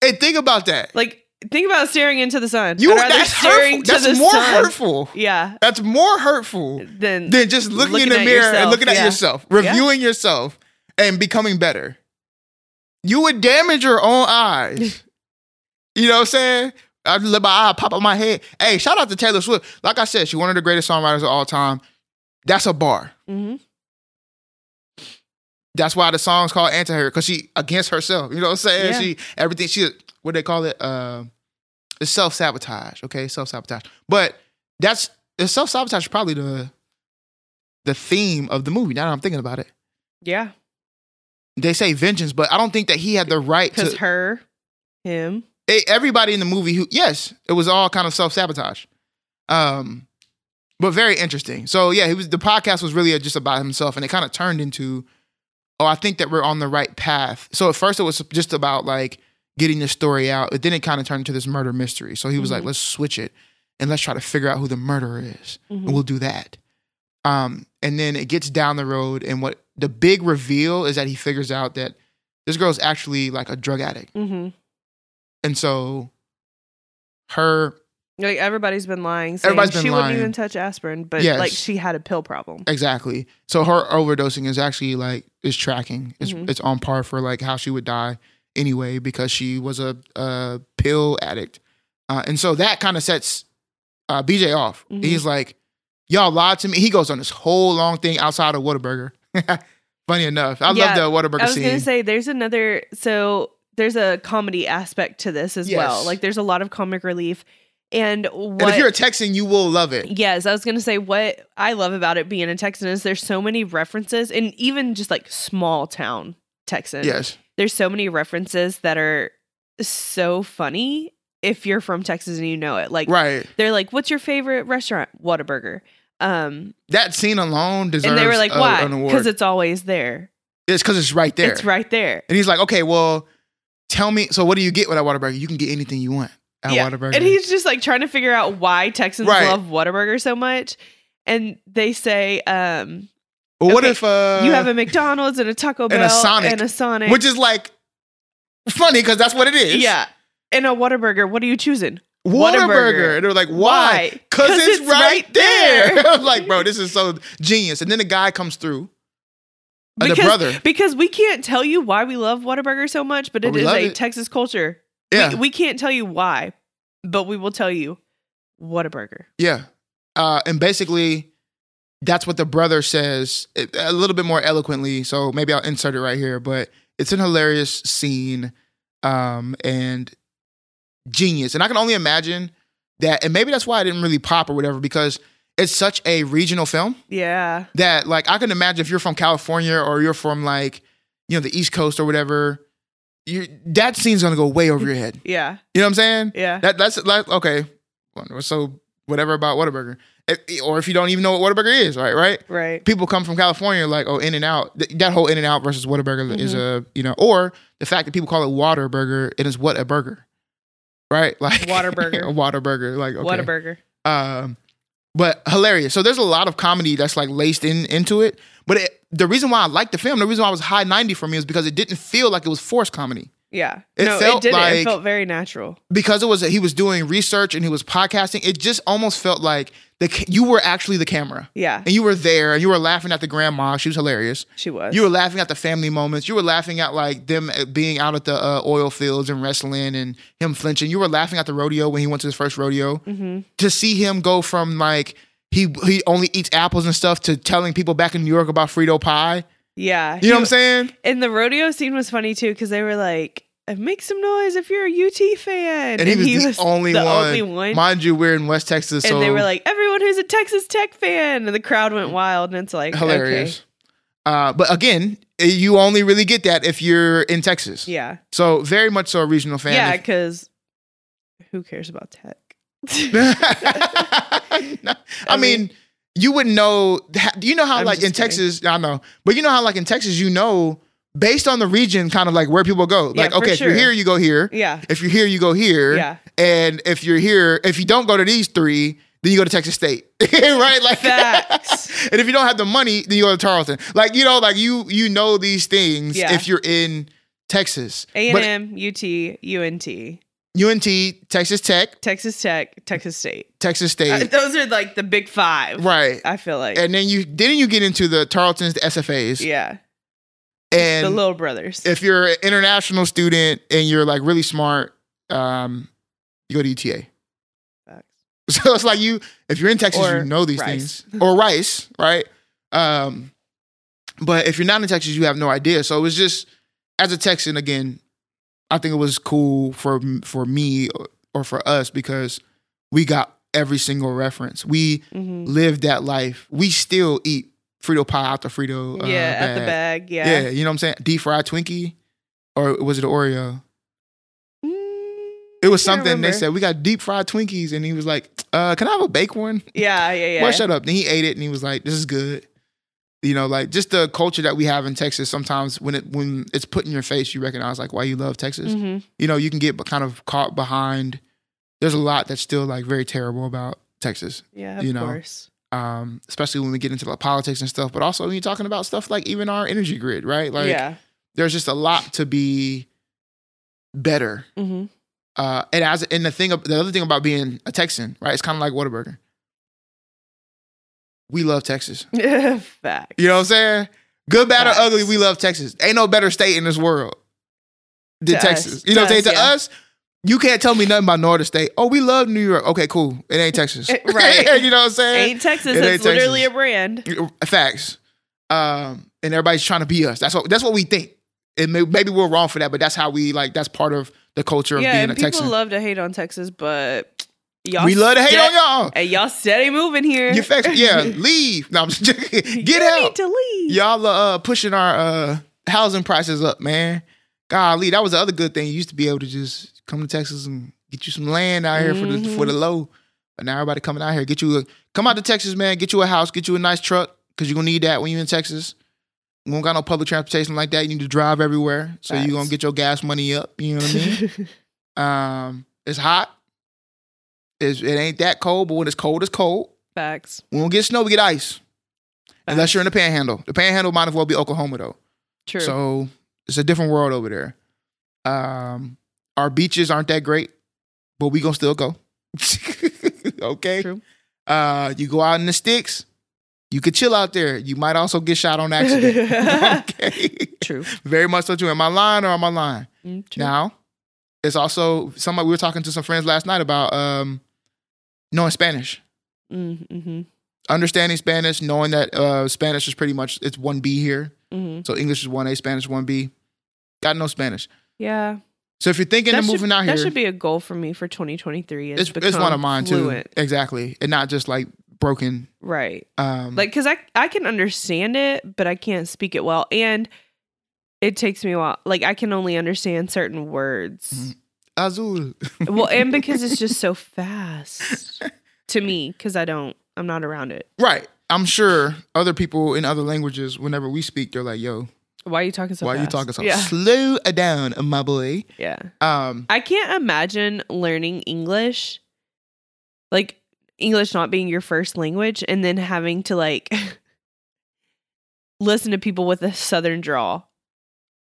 Hey, think about that. Like, think about staring into the sun. You that's staring hurtful. That's more sun. hurtful. Yeah. That's more hurtful Then than just looking, Looking in the at mirror and yourself, looking at yeah. yourself, reviewing yourself, and becoming better. You would damage your own eyes. you know what I'm saying? I let my eye pop up my head. Hey, shout out to Taylor Swift. Like I said, she's one of the greatest songwriters of all time. That's a bar. Mhm. That's why the song's called anti-hero because she against herself. You know what I'm saying? Yeah. She everything she what they call it. Uh, it's self sabotage. Okay, self sabotage. But that's the self sabotage is probably the the theme of the movie. Now that I'm thinking about it, Yeah. they say vengeance, but I don't think that he had the right to. her, him. Everybody in the movie who yes, it was all kind of self sabotage. Um, but very interesting. So yeah, he was the podcast was really just about himself, and it kind of turned into, oh, I think that we're on the right path. So at first it was just about like getting the story out, but then it kind of turned into this murder mystery. So he was like, Mhm. let's switch it and let's try to figure out who the murderer is, Mhm. and we'll do that. Um, and then it gets down the road, and what the big reveal is that he figures out that this girl's actually like a drug addict. Mhm. And so her Like everybody's been lying. Saying Everybody's been she lying. wouldn't even touch aspirin, but Yes. like she had a pill problem. exactly. So her overdosing is actually like is tracking. It's Mhm. it's on par for like how she would die anyway because she was a, a pill addict. Uh, and so that kind of sets uh, BJ off. Mhm. He's like, "Y'all lied to me." He goes on this whole long thing outside of Whataburger. Funny enough, I Yeah, love the Whataburger I was scene. gonna say there's another so there's a comedy aspect to this as well. Like there's a lot of comic relief. And what and if you're a Texan, you will love it. Yes, I was gonna say what I love about it being a Texan is there's so many references, and even just like small town Texan. Yes, there's so many references that are so funny if you're from Texas and you know it. Like right. they're like, "What's your favorite restaurant?" Whataburger. Um, That scene alone deserves. and they were like, a- "Why?" Because it's always there. it's because it's right there. It's right there. And he's like, okay, well, tell me. So what do you get with that Whataburger? You can get anything you want at Yeah. Whataburger. And he's just like trying to figure out why Texans Right. love Whataburger so much. And they say, um, Well, what okay, if uh, you have a McDonald's and a Taco Bell and a Sonic, and a Sonic. which is like funny because that's what it is. yeah. And a Whataburger. What are you choosing? Whataburger. Whataburger. And they're like, Why? Because it's, it's right, right there. there. I was like, bro, this is so genius. And then the guy comes through. The Because, brother. because we can't tell you why we love Whataburger so much, but But it we is a it. Texas culture. Yeah. We, we can't tell you why, but we will tell you Whataburger. Yeah. Uh, and basically, that's what the brother says it- a little bit more eloquently. So maybe I'll insert it right here. But it's an hilarious scene um, and genius. And I can only imagine that, and maybe that's why I didn't really pop or whatever, because it's such a regional film Yeah. that, like, I can imagine if you're from California or you're from, like, you know, the East Coast or whatever, you that scene's gonna go way over your head. Yeah. You know what I'm saying? Yeah. That that's like okay. So whatever about Whataburger, If- or if you don't even know what Whataburger is, right? Right. right. People come from California like oh In and Out. Th- That whole In and Out versus Whataburger is a you know, or the fact that people call it Water Burger, it is what a burger, right? Like Whataburger. a Water like okay. Whataburger. Um, but hilarious. So there's a lot of comedy that's like laced in into it. But it, the reason why I liked the film, the reason why it was high ninety for me is because it didn't feel like it was forced comedy. Yeah. It no, felt it didn't. like- it felt very natural. because it was he was doing research and he was podcasting it just almost felt like the you were actually the camera Yeah. and you were there and you were laughing at the grandma she was hilarious She was. you were laughing at the family moments you were laughing at like them uh, being out at the uh, oil fields and wrestling and him flinching you were laughing at the rodeo when he went to his first rodeo hmm to see him go from like he he only eats apples and stuff to telling people back in New York about Frito pie Yeah. You know what I'm saying? And the rodeo scene was funny too because they were like, "Make some noise if you're a UT fan," And, he was the only the one. only one. Mind you, we're in West Texas, and so they were like, "Everyone who's a Texas Tech fan," and the crowd went wild. And it's like hilarious. Uh, but again, you only really get that if you're in Texas. Yeah, So very much so a regional fan. yeah, If- because who cares about Tech? I, I mean, mean- you wouldn't know. Do you know how, I'm like in kidding. Texas, I know, but you know how, like in Texas, you know, based on the region, kind of like where people go. Like, for okay, if you're here, you go here. yeah, If you're here, you go here. yeah, And if you're here, if you don't go to these three, then you go to Texas State, right? Like, Facts. and if you don't have the money, then you go to Tarleton. Like, you know, like you you know these things Yeah. if you're in Texas. A and M, UT, UNT, UNT, Texas Tech, Texas Tech, Texas State. Texas Uh, State, those are like the big five. right? I feel like. And then you then you get into the Tarletons, the SFAs, yeah, the little brothers. if you're an international student and you're like really smart, um, you go to UTA. Facts. So it's like you, if you're in Texas, Or you know these Rice. things, or Rice, right? Um, but if you're not in Texas, you have no idea. So it was just as a Texan again. I think it was cool for for me or for us because we got every single reference. We hmm lived that life. We still eat Frito pie out the Frito. Uh, yeah, at the bag. Yeah. Yeah. you know what I'm saying? Deep fried Twinkie, or was it Oreo? Mm, It was something they said we got deep fried Twinkies, and he was like, uh, "Can I have a baked one?" Yeah, yeah, yeah. Well, shut up. Then he ate it, and he was like, "This is good." You know, like just the culture that we have in Texas. Sometimes when it when it's put in your face, you recognize like why you love Texas. Mhm. You know, you can get kind of caught behind. There's a lot that's still like very terrible about Texas. Yeah, of You know. course. Um, especially when we get into like politics and stuff. But also when you're talking about stuff like even our energy grid, right? Like yeah. there's just a lot to be better. hmm Uh, and as and the thing, the other thing about being a Texan, right? It's kind of like Whataburger. We love Texas. Fact. You know what I'm saying? Good, bad, Facts. or ugly, we love Texas. Ain't no better state in this world than To Texas. us. You know what To? To us, us, you can't tell me nothing about Northern State. Oh, we love New York. Okay, cool. It ain't Texas. Right. you know what I'm saying? Ain't Texas. It It's ain't literally Texas. a brand. Facts. Um, and everybody's trying to be us. That's what that's what we think. And may, maybe we're wrong for that, but that's how we like. That's part of the culture of Yeah, being a people Texan. People love to hate on Texas, but y'all we love to hate on y'all. And y'all steady moving here. You facts, yeah, leave. No, I'm just joking. Get you out. need to leave. Y'all are uh, pushing our uh, housing prices up, man. Golly, that was the other good thing. You used to be able to just come to Texas and get you some land out here for the for the low. But now everybody coming out here, get you a come out to Texas, man. Get you a house, get you a nice truck because you're gonna need that when you're in Texas. You don't got no public transportation like that. You need to drive everywhere, so you're gonna get your gas money up. You know what I mean? um, it's hot. It's, it ain't that cold, but when it's cold, it's cold. Facts. When we get snow, we get ice. Unless you're in the Panhandle. The Panhandle might as well be Oklahoma though. True. So it's a different world over there. Um, our beaches aren't that great, but we gonna still go. okay. True. Uh, you go out in the sticks. You could chill out there. You might also get shot on accident. okay. True. Very much so too. Am I lying or am I lying? Mm, true. Now, it's also somebody we were talking to some friends last night about um knowing Spanish. Mm-hmm. Understanding Spanish, knowing that uh Spanish is pretty much it's one B here. hmm So English is one A, Spanish one B. Got no Spanish. Yeah. So if you're thinking That of should- moving out here, That should be a goal for me for 2023. Is it's, it's one of mine fluent. too. Exactly, and not just like broken. Right. Um, Like, cause I I can understand it, but I can't speak it well, and it takes me a while. Like, I can only understand certain words. Mhm. azul. well, and because it's just so fast to me, because I don't, I'm not around it. right. I'm sure other people in other languages, whenever we speak, they're like, "Yo, Why are you talking so why are you talking so Yeah. slow down, my boy?" Yeah. Um, I can't imagine learning English, like English not being your first language, and then having to like listen to people with a southern drawl.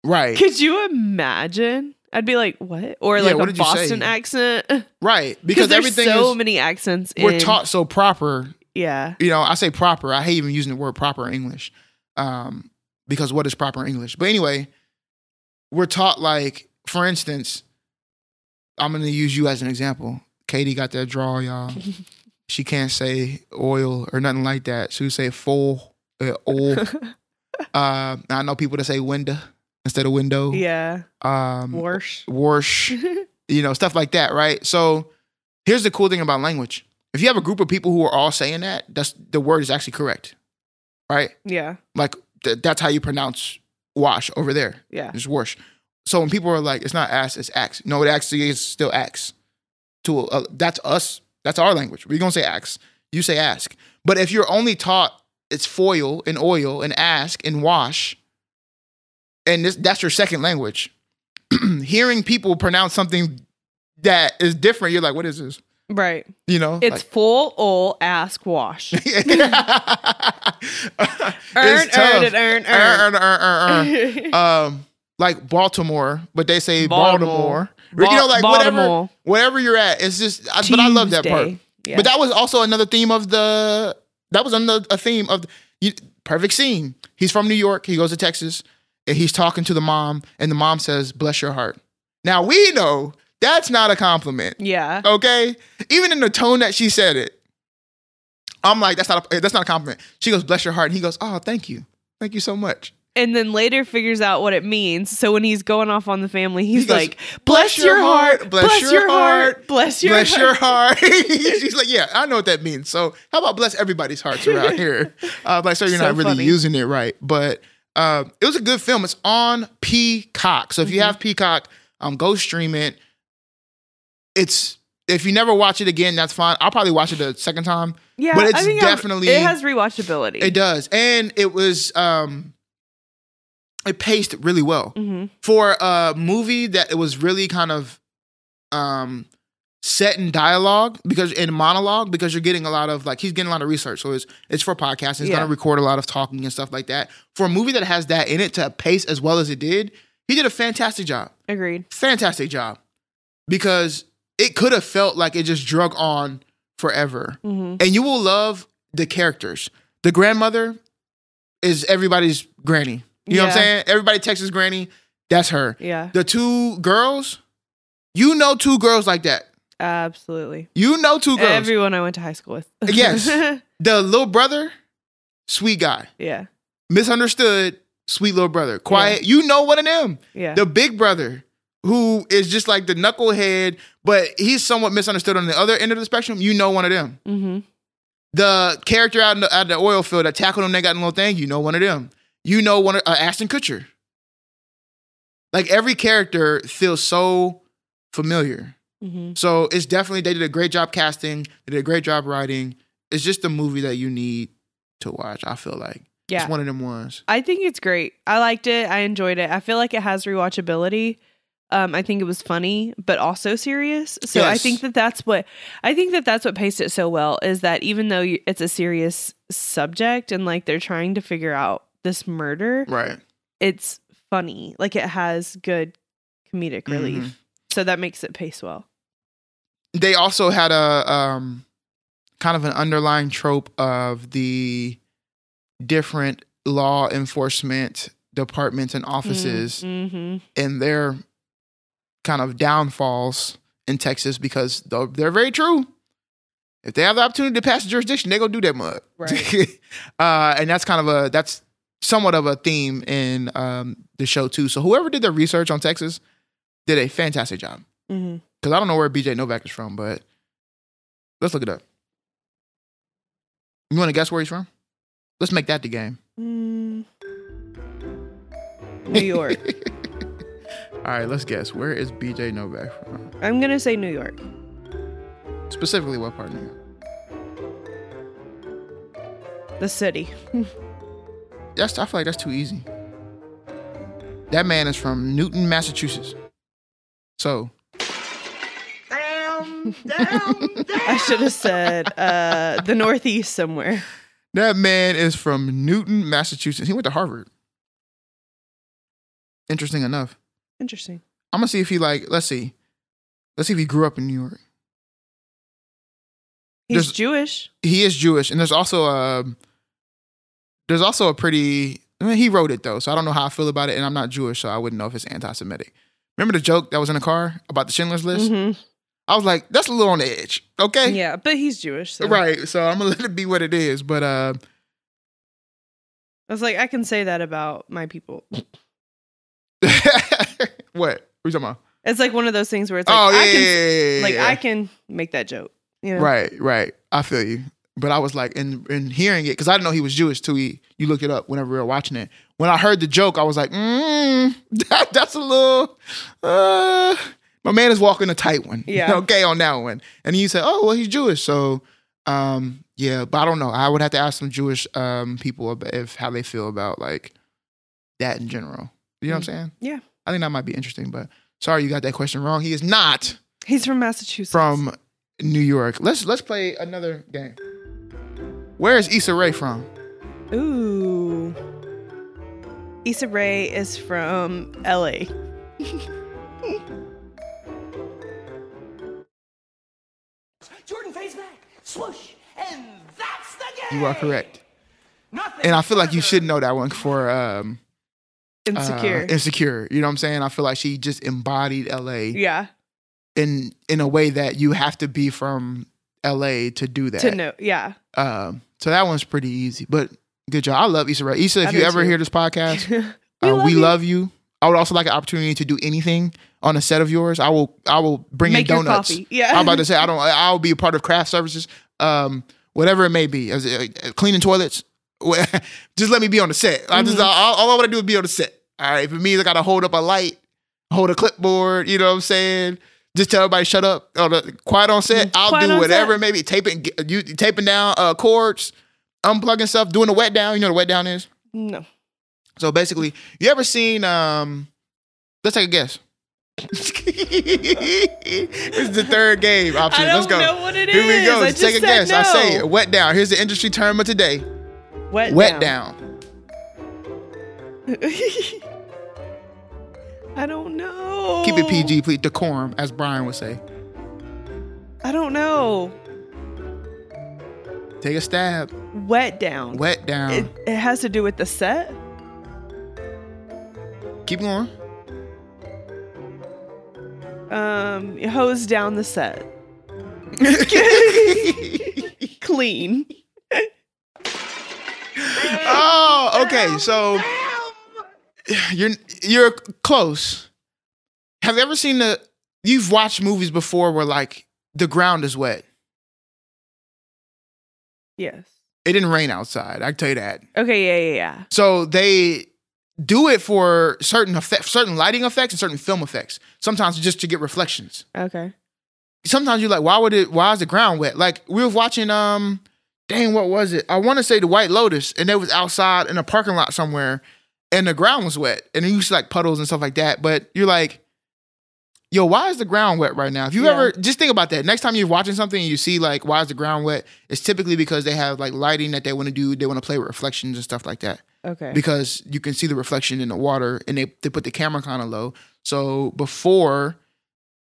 right, Could you imagine? I'd be like, what? Or Yeah, like what a? Boston accent. right, Because everything so is many accents. we're in- taught so proper. Yeah. You know, I say proper. I hate even using the word proper in English, um, because what is proper English? But anyway, we're taught like, for instance, I'm going to use you as an example. Katie got that draw, y'all. she can't say oil or nothing like that. She would say full, uh, oil. Uh, I know people that say window instead of window. Yeah. Um, Warsh. Warsh, you know, stuff like that, right? So here's the cool thing about language. If you have a group of people who are all saying that, that's the word is actually correct. Right? yeah. Like th- that's how you pronounce wash over there. Yeah. It's wash. So when people are like, it's not ass, it's axe. No, it actually is still axe. To uh, that's us. That's our language. We're gonna say axe. You say ask. But if you're only taught it's foil and oil and ask and wash, and this, that's your second language, hearing people pronounce something that is different, you're like, what is this? Right. You know, It's full ol ask wash. like- Earn, It's earn, earn, Earn, earn. earn, earn, earn. um, like Baltimore, but they say Baltimore. Baltimore. you know, like whatever, Baltimore. wherever you're at, it's just. I, but I love that part. Yeah. But that was also another theme of the. That was another a theme of the, you, perfect scene. He's from New York. He goes to Texas, and he's talking to the mom, and the mom says, "Bless your heart." Now we know that's not a compliment. yeah. Okay, even in the tone that she said it, I'm like, that's not a, that's not a compliment. She goes, "Bless your heart," and he goes, "Oh, thank you, thank you so much." And then later figures out what it means. So when he's going off on the family, he's He goes, like, "Bless your heart, bless your heart, bless your heart. bless your heart." heart. She's like, yeah, I know what that means. So how about bless everybody's hearts around here? Uh, like, so you're So not really funny. using it right, but uh, it was a good film. It's on Peacock. So if you Mhm. have Peacock, um, go stream it. It's if you never watch it again, that's fine. I'll probably watch it a second time. Yeah, But it's I think I'm- definitely- it has rewatchability. It does, and it was um, it paced really well hmm for a movie that it was really kind of um set in dialogue because in monologue because you're getting a lot of like he's getting a lot of research so it's it's for podcasts he's Yeah. gonna record a lot of talking and stuff like that for a movie that has that in it to pace as well as it did he did a fantastic job Agreed. fantastic job because it could have felt like it just drug on forever hmm and you will love the characters the grandmother is everybody's granny you know what i'm saying everybody texas granny that's her Yeah, the two girls, you know two girls like that. absolutely. You know two girls. Everyone I went to high school with. Yes. the little brother, sweet guy. yeah. Misunderstood, sweet little brother. Quiet. You know one of them. Yeah. The big brother, who is just like the knucklehead, but he's somewhat misunderstood on the other end of the spectrum. You know one of them. hmm The character out in the, out the oil field that tackled him, they got a little thing. You know one of them. You know one of uh, Ashton Kutcher. Like every character feels so familiar. hmm So it's definitely they did a great job casting. They did a great job writing. It's just a movie that you need to watch. I feel like Yeah. it's one of them ones. I think it's great. I liked it. I enjoyed it. I feel like it has rewatchability. Um, I think it was funny, but also serious. So I think that that's what I think that that's what paced it so well is that even though you, it's a serious subject and like they're trying to figure out this murder, Right. it's funny. Like it has good comedic relief. Mhm. So that makes it pace well. They also had a um, kind of an underlying trope of the different law enforcement departments and offices Mm-hmm. and their kind of downfalls in Texas because they're, they're very true. If they have the opportunity to pass a jurisdiction, they go do that mud. Right. uh, and that's kind of a that's somewhat of a theme in um, the show too. So whoever did the research on Texas did a fantastic job. Mm-hmm. Because I don't know where BJ Novak is from, but let's look it up. You want to guess where he's from? Let's make that the game. Mm. New York. All right, let's guess. Where is BJ Novak from? I'm gonna say New York. Specifically, what part of New York? The city. That's I feel like that's too easy. That man is from Newton, Massachusetts. So Damn. I should have said uh, the Northeast somewhere. that man is from Newton, Massachusetts. He went to Harvard. Interesting enough. Interesting. I'm gonna see if he like. Let's see. Let's see if he grew up in New York. He's There's- Jewish. He is Jewish, and there's also a. There's also a pretty. I mean, he wrote it though, so I don't know how I feel about it, and I'm not Jewish, so I wouldn't know if it's anti-Semitic. Remember the joke that was in the car about the Schindler's List? Mhm. I was like, that's a little on the edge. Okay. Yeah, but he's Jewish. So. Right. So I'm gonna let it be what it is. But uh I was like, I can say that about my people. what? What are you talking about? It's like one of those things where it's like, oh yeah, I can, yeah, like. I can make that joke. You know? Right, right. I feel you. But I was like, in in hearing it, because I didn't know he was Jewish too. he you look it up whenever we were watching it. When I heard the joke, I was like, mm, that, that's a little. Uh, my man is walking a tight one. Yeah. okay, on that one. And you said, oh well, he's Jewish, so um, yeah. But I don't know. I would have to ask some Jewish um people if how they feel about like that in general. You know what I'm saying? Yeah. I think that might be interesting. But sorry, you got that question wrong. He is not He's from Massachusetts. from New York. Let's let's play another game. Where is Issa Rae from? Ooh. Issa Rae is from LA. Jordan fades back, swoosh, and that's the game. You are correct. Nothing And I feel like you should know that one for um uh, Insecure. insecure. You know what I'm saying? I feel like she just embodied LA yeah. in in a way that you have to be from LA to do that. To know. Yeah. Um so that one's pretty easy. But good job. I love Issa Rae. Issa, I if you ever too. hear this podcast, we uh, love we you. love you. I would also like an opportunity to do anything on a set of yours. I will I will bring Make in donuts. Yeah. I'm about to say I don't. I'll be a part of craft services, um, whatever it may be, as uh, cleaning toilets. just let me be on the set. I Mm-hmm. just all, all I want to do is be on the set. All right. For me, I gotta hold up a light, hold a clipboard. You know what I'm saying? Just tell everybody shut up. Oh, the, quiet on set. I'll Mm, Quiet do whatever it. Taping, you taping down uh, cords, unplugging stuff, doing the wet down. You know what a wet down is. no. So basically, you ever seen? um Let's take a guess. this is the third game option. I don't Let's go. know what it Here we go. I Let's take a guess. I say it. Wet down. Here's the industry term of today. Wet, Wet down. down. I don't know. Keep it PG, please. Decorum, as Brian would say. I don't know. Take a stab. Wet down. Wet down. It, it has to do with the set. Keep going. Um, hose down the set. Clean. Oh, okay. So you're you're close. Have you ever seen the? You've watched movies before where like the ground is wet. Yes. It didn't rain outside. I can tell you that. Okay. Yeah. Yeah. Yeah. So they do it for certain effect, certain lighting effects and certain film effects. Sometimes just to get reflections. Okay. Sometimes you're like, why would it? Why is the ground wet? Like we were watching. Um, dang, what was it? I want to say the White Lotus, and it was outside in a parking lot somewhere, and the ground was wet, and you see like puddles and stuff like that. But you're like, yo, why is the ground wet right now? If you Yeah. ever just think about that, next time you're watching something and you see like, why is the ground wet? It's typically because they have like lighting that they want to do. They want to play with reflections and stuff like that Okay. because you can see the reflection in the water and they, they put the camera kind of low. So before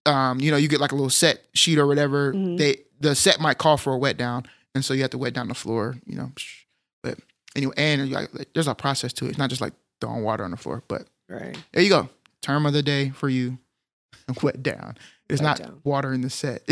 um, you know, you get like a little set sheet or whatever, Mhm. they the set might call for a wet down. And so you have to wet down the floor, you know. But anyway, and you like, there's a process to it. It's not just like throwing water on the floor. But right. there you go. Term of the day for you. wet down. It's Wet not down. water in the set.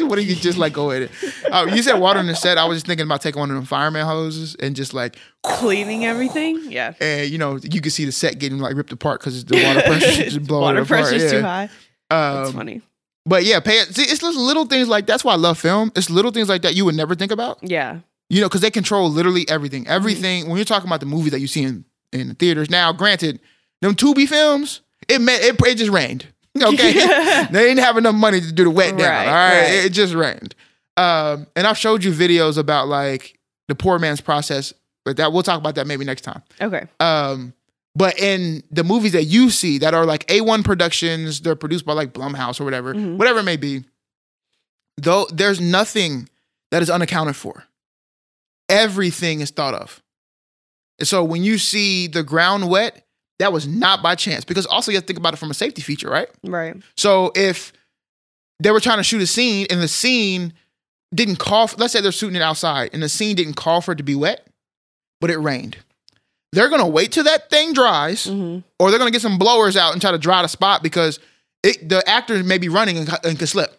What do you just like go ahead? Oh, you said water in the set. I was just thinking about taking one of them fireman hoses and just like Cleaning everything. Yeah. and you know you can see the set getting like ripped apart because the water pressure just blowing Water it apart. pressure's yeah. too high. That's Um, funny. But yeah, pay it. See, it's little, little things like that's why I love film. It's little things like that you would never think about. Yeah. You know, because they control literally everything. Mm-hmm. Everything. When you're talking about the movie that you see in in the theaters now, granted, them Tubi films, it meant it, it just rained. Okay, they didn't have enough money to do the wet down. Right, all right, right. It, it just rained. Um, and I've showed you videos about like the poor man's process, but that we'll talk about that maybe next time. Okay. Um, but in the movies that you see that are like A1 productions, they're produced by like Blumhouse or whatever, Mhm. whatever it may be, though there's nothing that is unaccounted for. Everything is thought of. And so when you see the ground wet, that was not by chance because also you have to think about it from a safety feature, right? Right. So if they were trying to shoot a scene and the scene didn't call, for, let's say they're shooting it outside and the scene didn't call for it to be wet, but it rained. They're gonna wait till that thing dries, hmm or they're gonna get some blowers out and try to dry the spot because it, the actor may be running and, and could slip.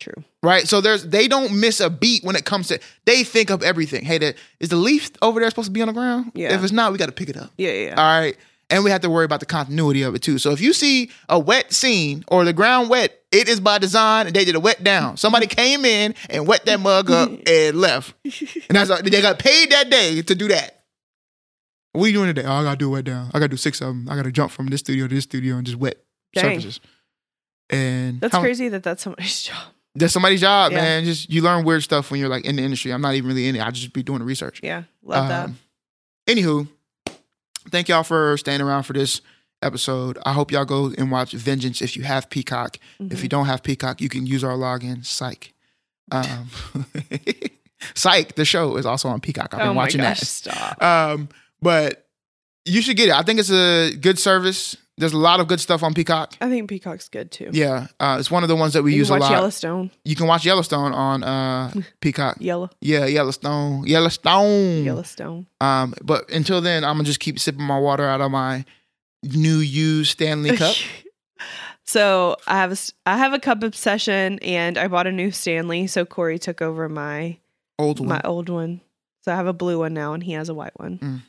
True. right? So there's they don't miss a beat when it comes to they think of everything. Hey, the, is the leaf over there supposed to be on the ground? Yeah. If it's not, we got to pick it up. Yeah, yeah. yeah. All right. And we have to worry about the continuity of it too. So if you see a wet scene or the ground wet, it is by design and they did a wet down. Somebody came in and wet that mug up and left. And that's they got paid that day to do that. What are you doing today? Oh, I gotta do a wet down. I gotta do six of them. I gotta jump from this studio to this studio and just wet Dang. surfaces. And That's how- crazy that that's somebody's job. That's somebody's job, Yeah. man. Just you learn weird stuff when you're like in the industry. I'm not even really in it. I just be doing the research. Yeah, love that. Um, Anywho, thank y'all for staying around for this episode. I hope y'all go and watch Vengeance if you have Peacock. If Mm-hmm. you don't have Peacock, you can use our login, Psych. Um, Psych, the show is also on Peacock. I've been oh watching gosh, that. stop. Um, but you should get it. I think it's a good service. There's a lot of good stuff on Peacock. I think Peacock's good too. Yeah, uh, it's one of the ones that we you use can a watch lot. Yellowstone. You can watch Yellowstone on uh, Peacock. Yellow. Yeah, Yellowstone, Yellowstone. Yellowstone. Um, but until then, I'm gonna just keep sipping my water out of my new used Stanley cup. so I have a I have a cup obsession, and I bought a new Stanley. So Corey took over my Old one. my old one. So I have a blue one now, and he has a white one. Mm.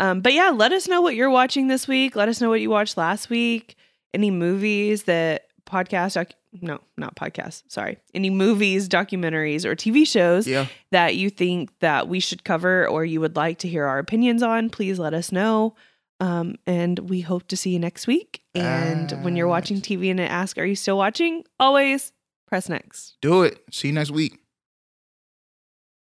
Um, but yeah, let us know what you're watching this week. Let us know what you watched last week. Any movies that podcast doc- no, not podcast. Sorry, any movies, documentaries, or TV shows yeah. that you think that we should cover or you would like to hear our opinions on, please let us know. Um, and we hope to see you next week. And when you're watching TV and it asks, "Are you still watching?" Always press next. Do it. See you next week.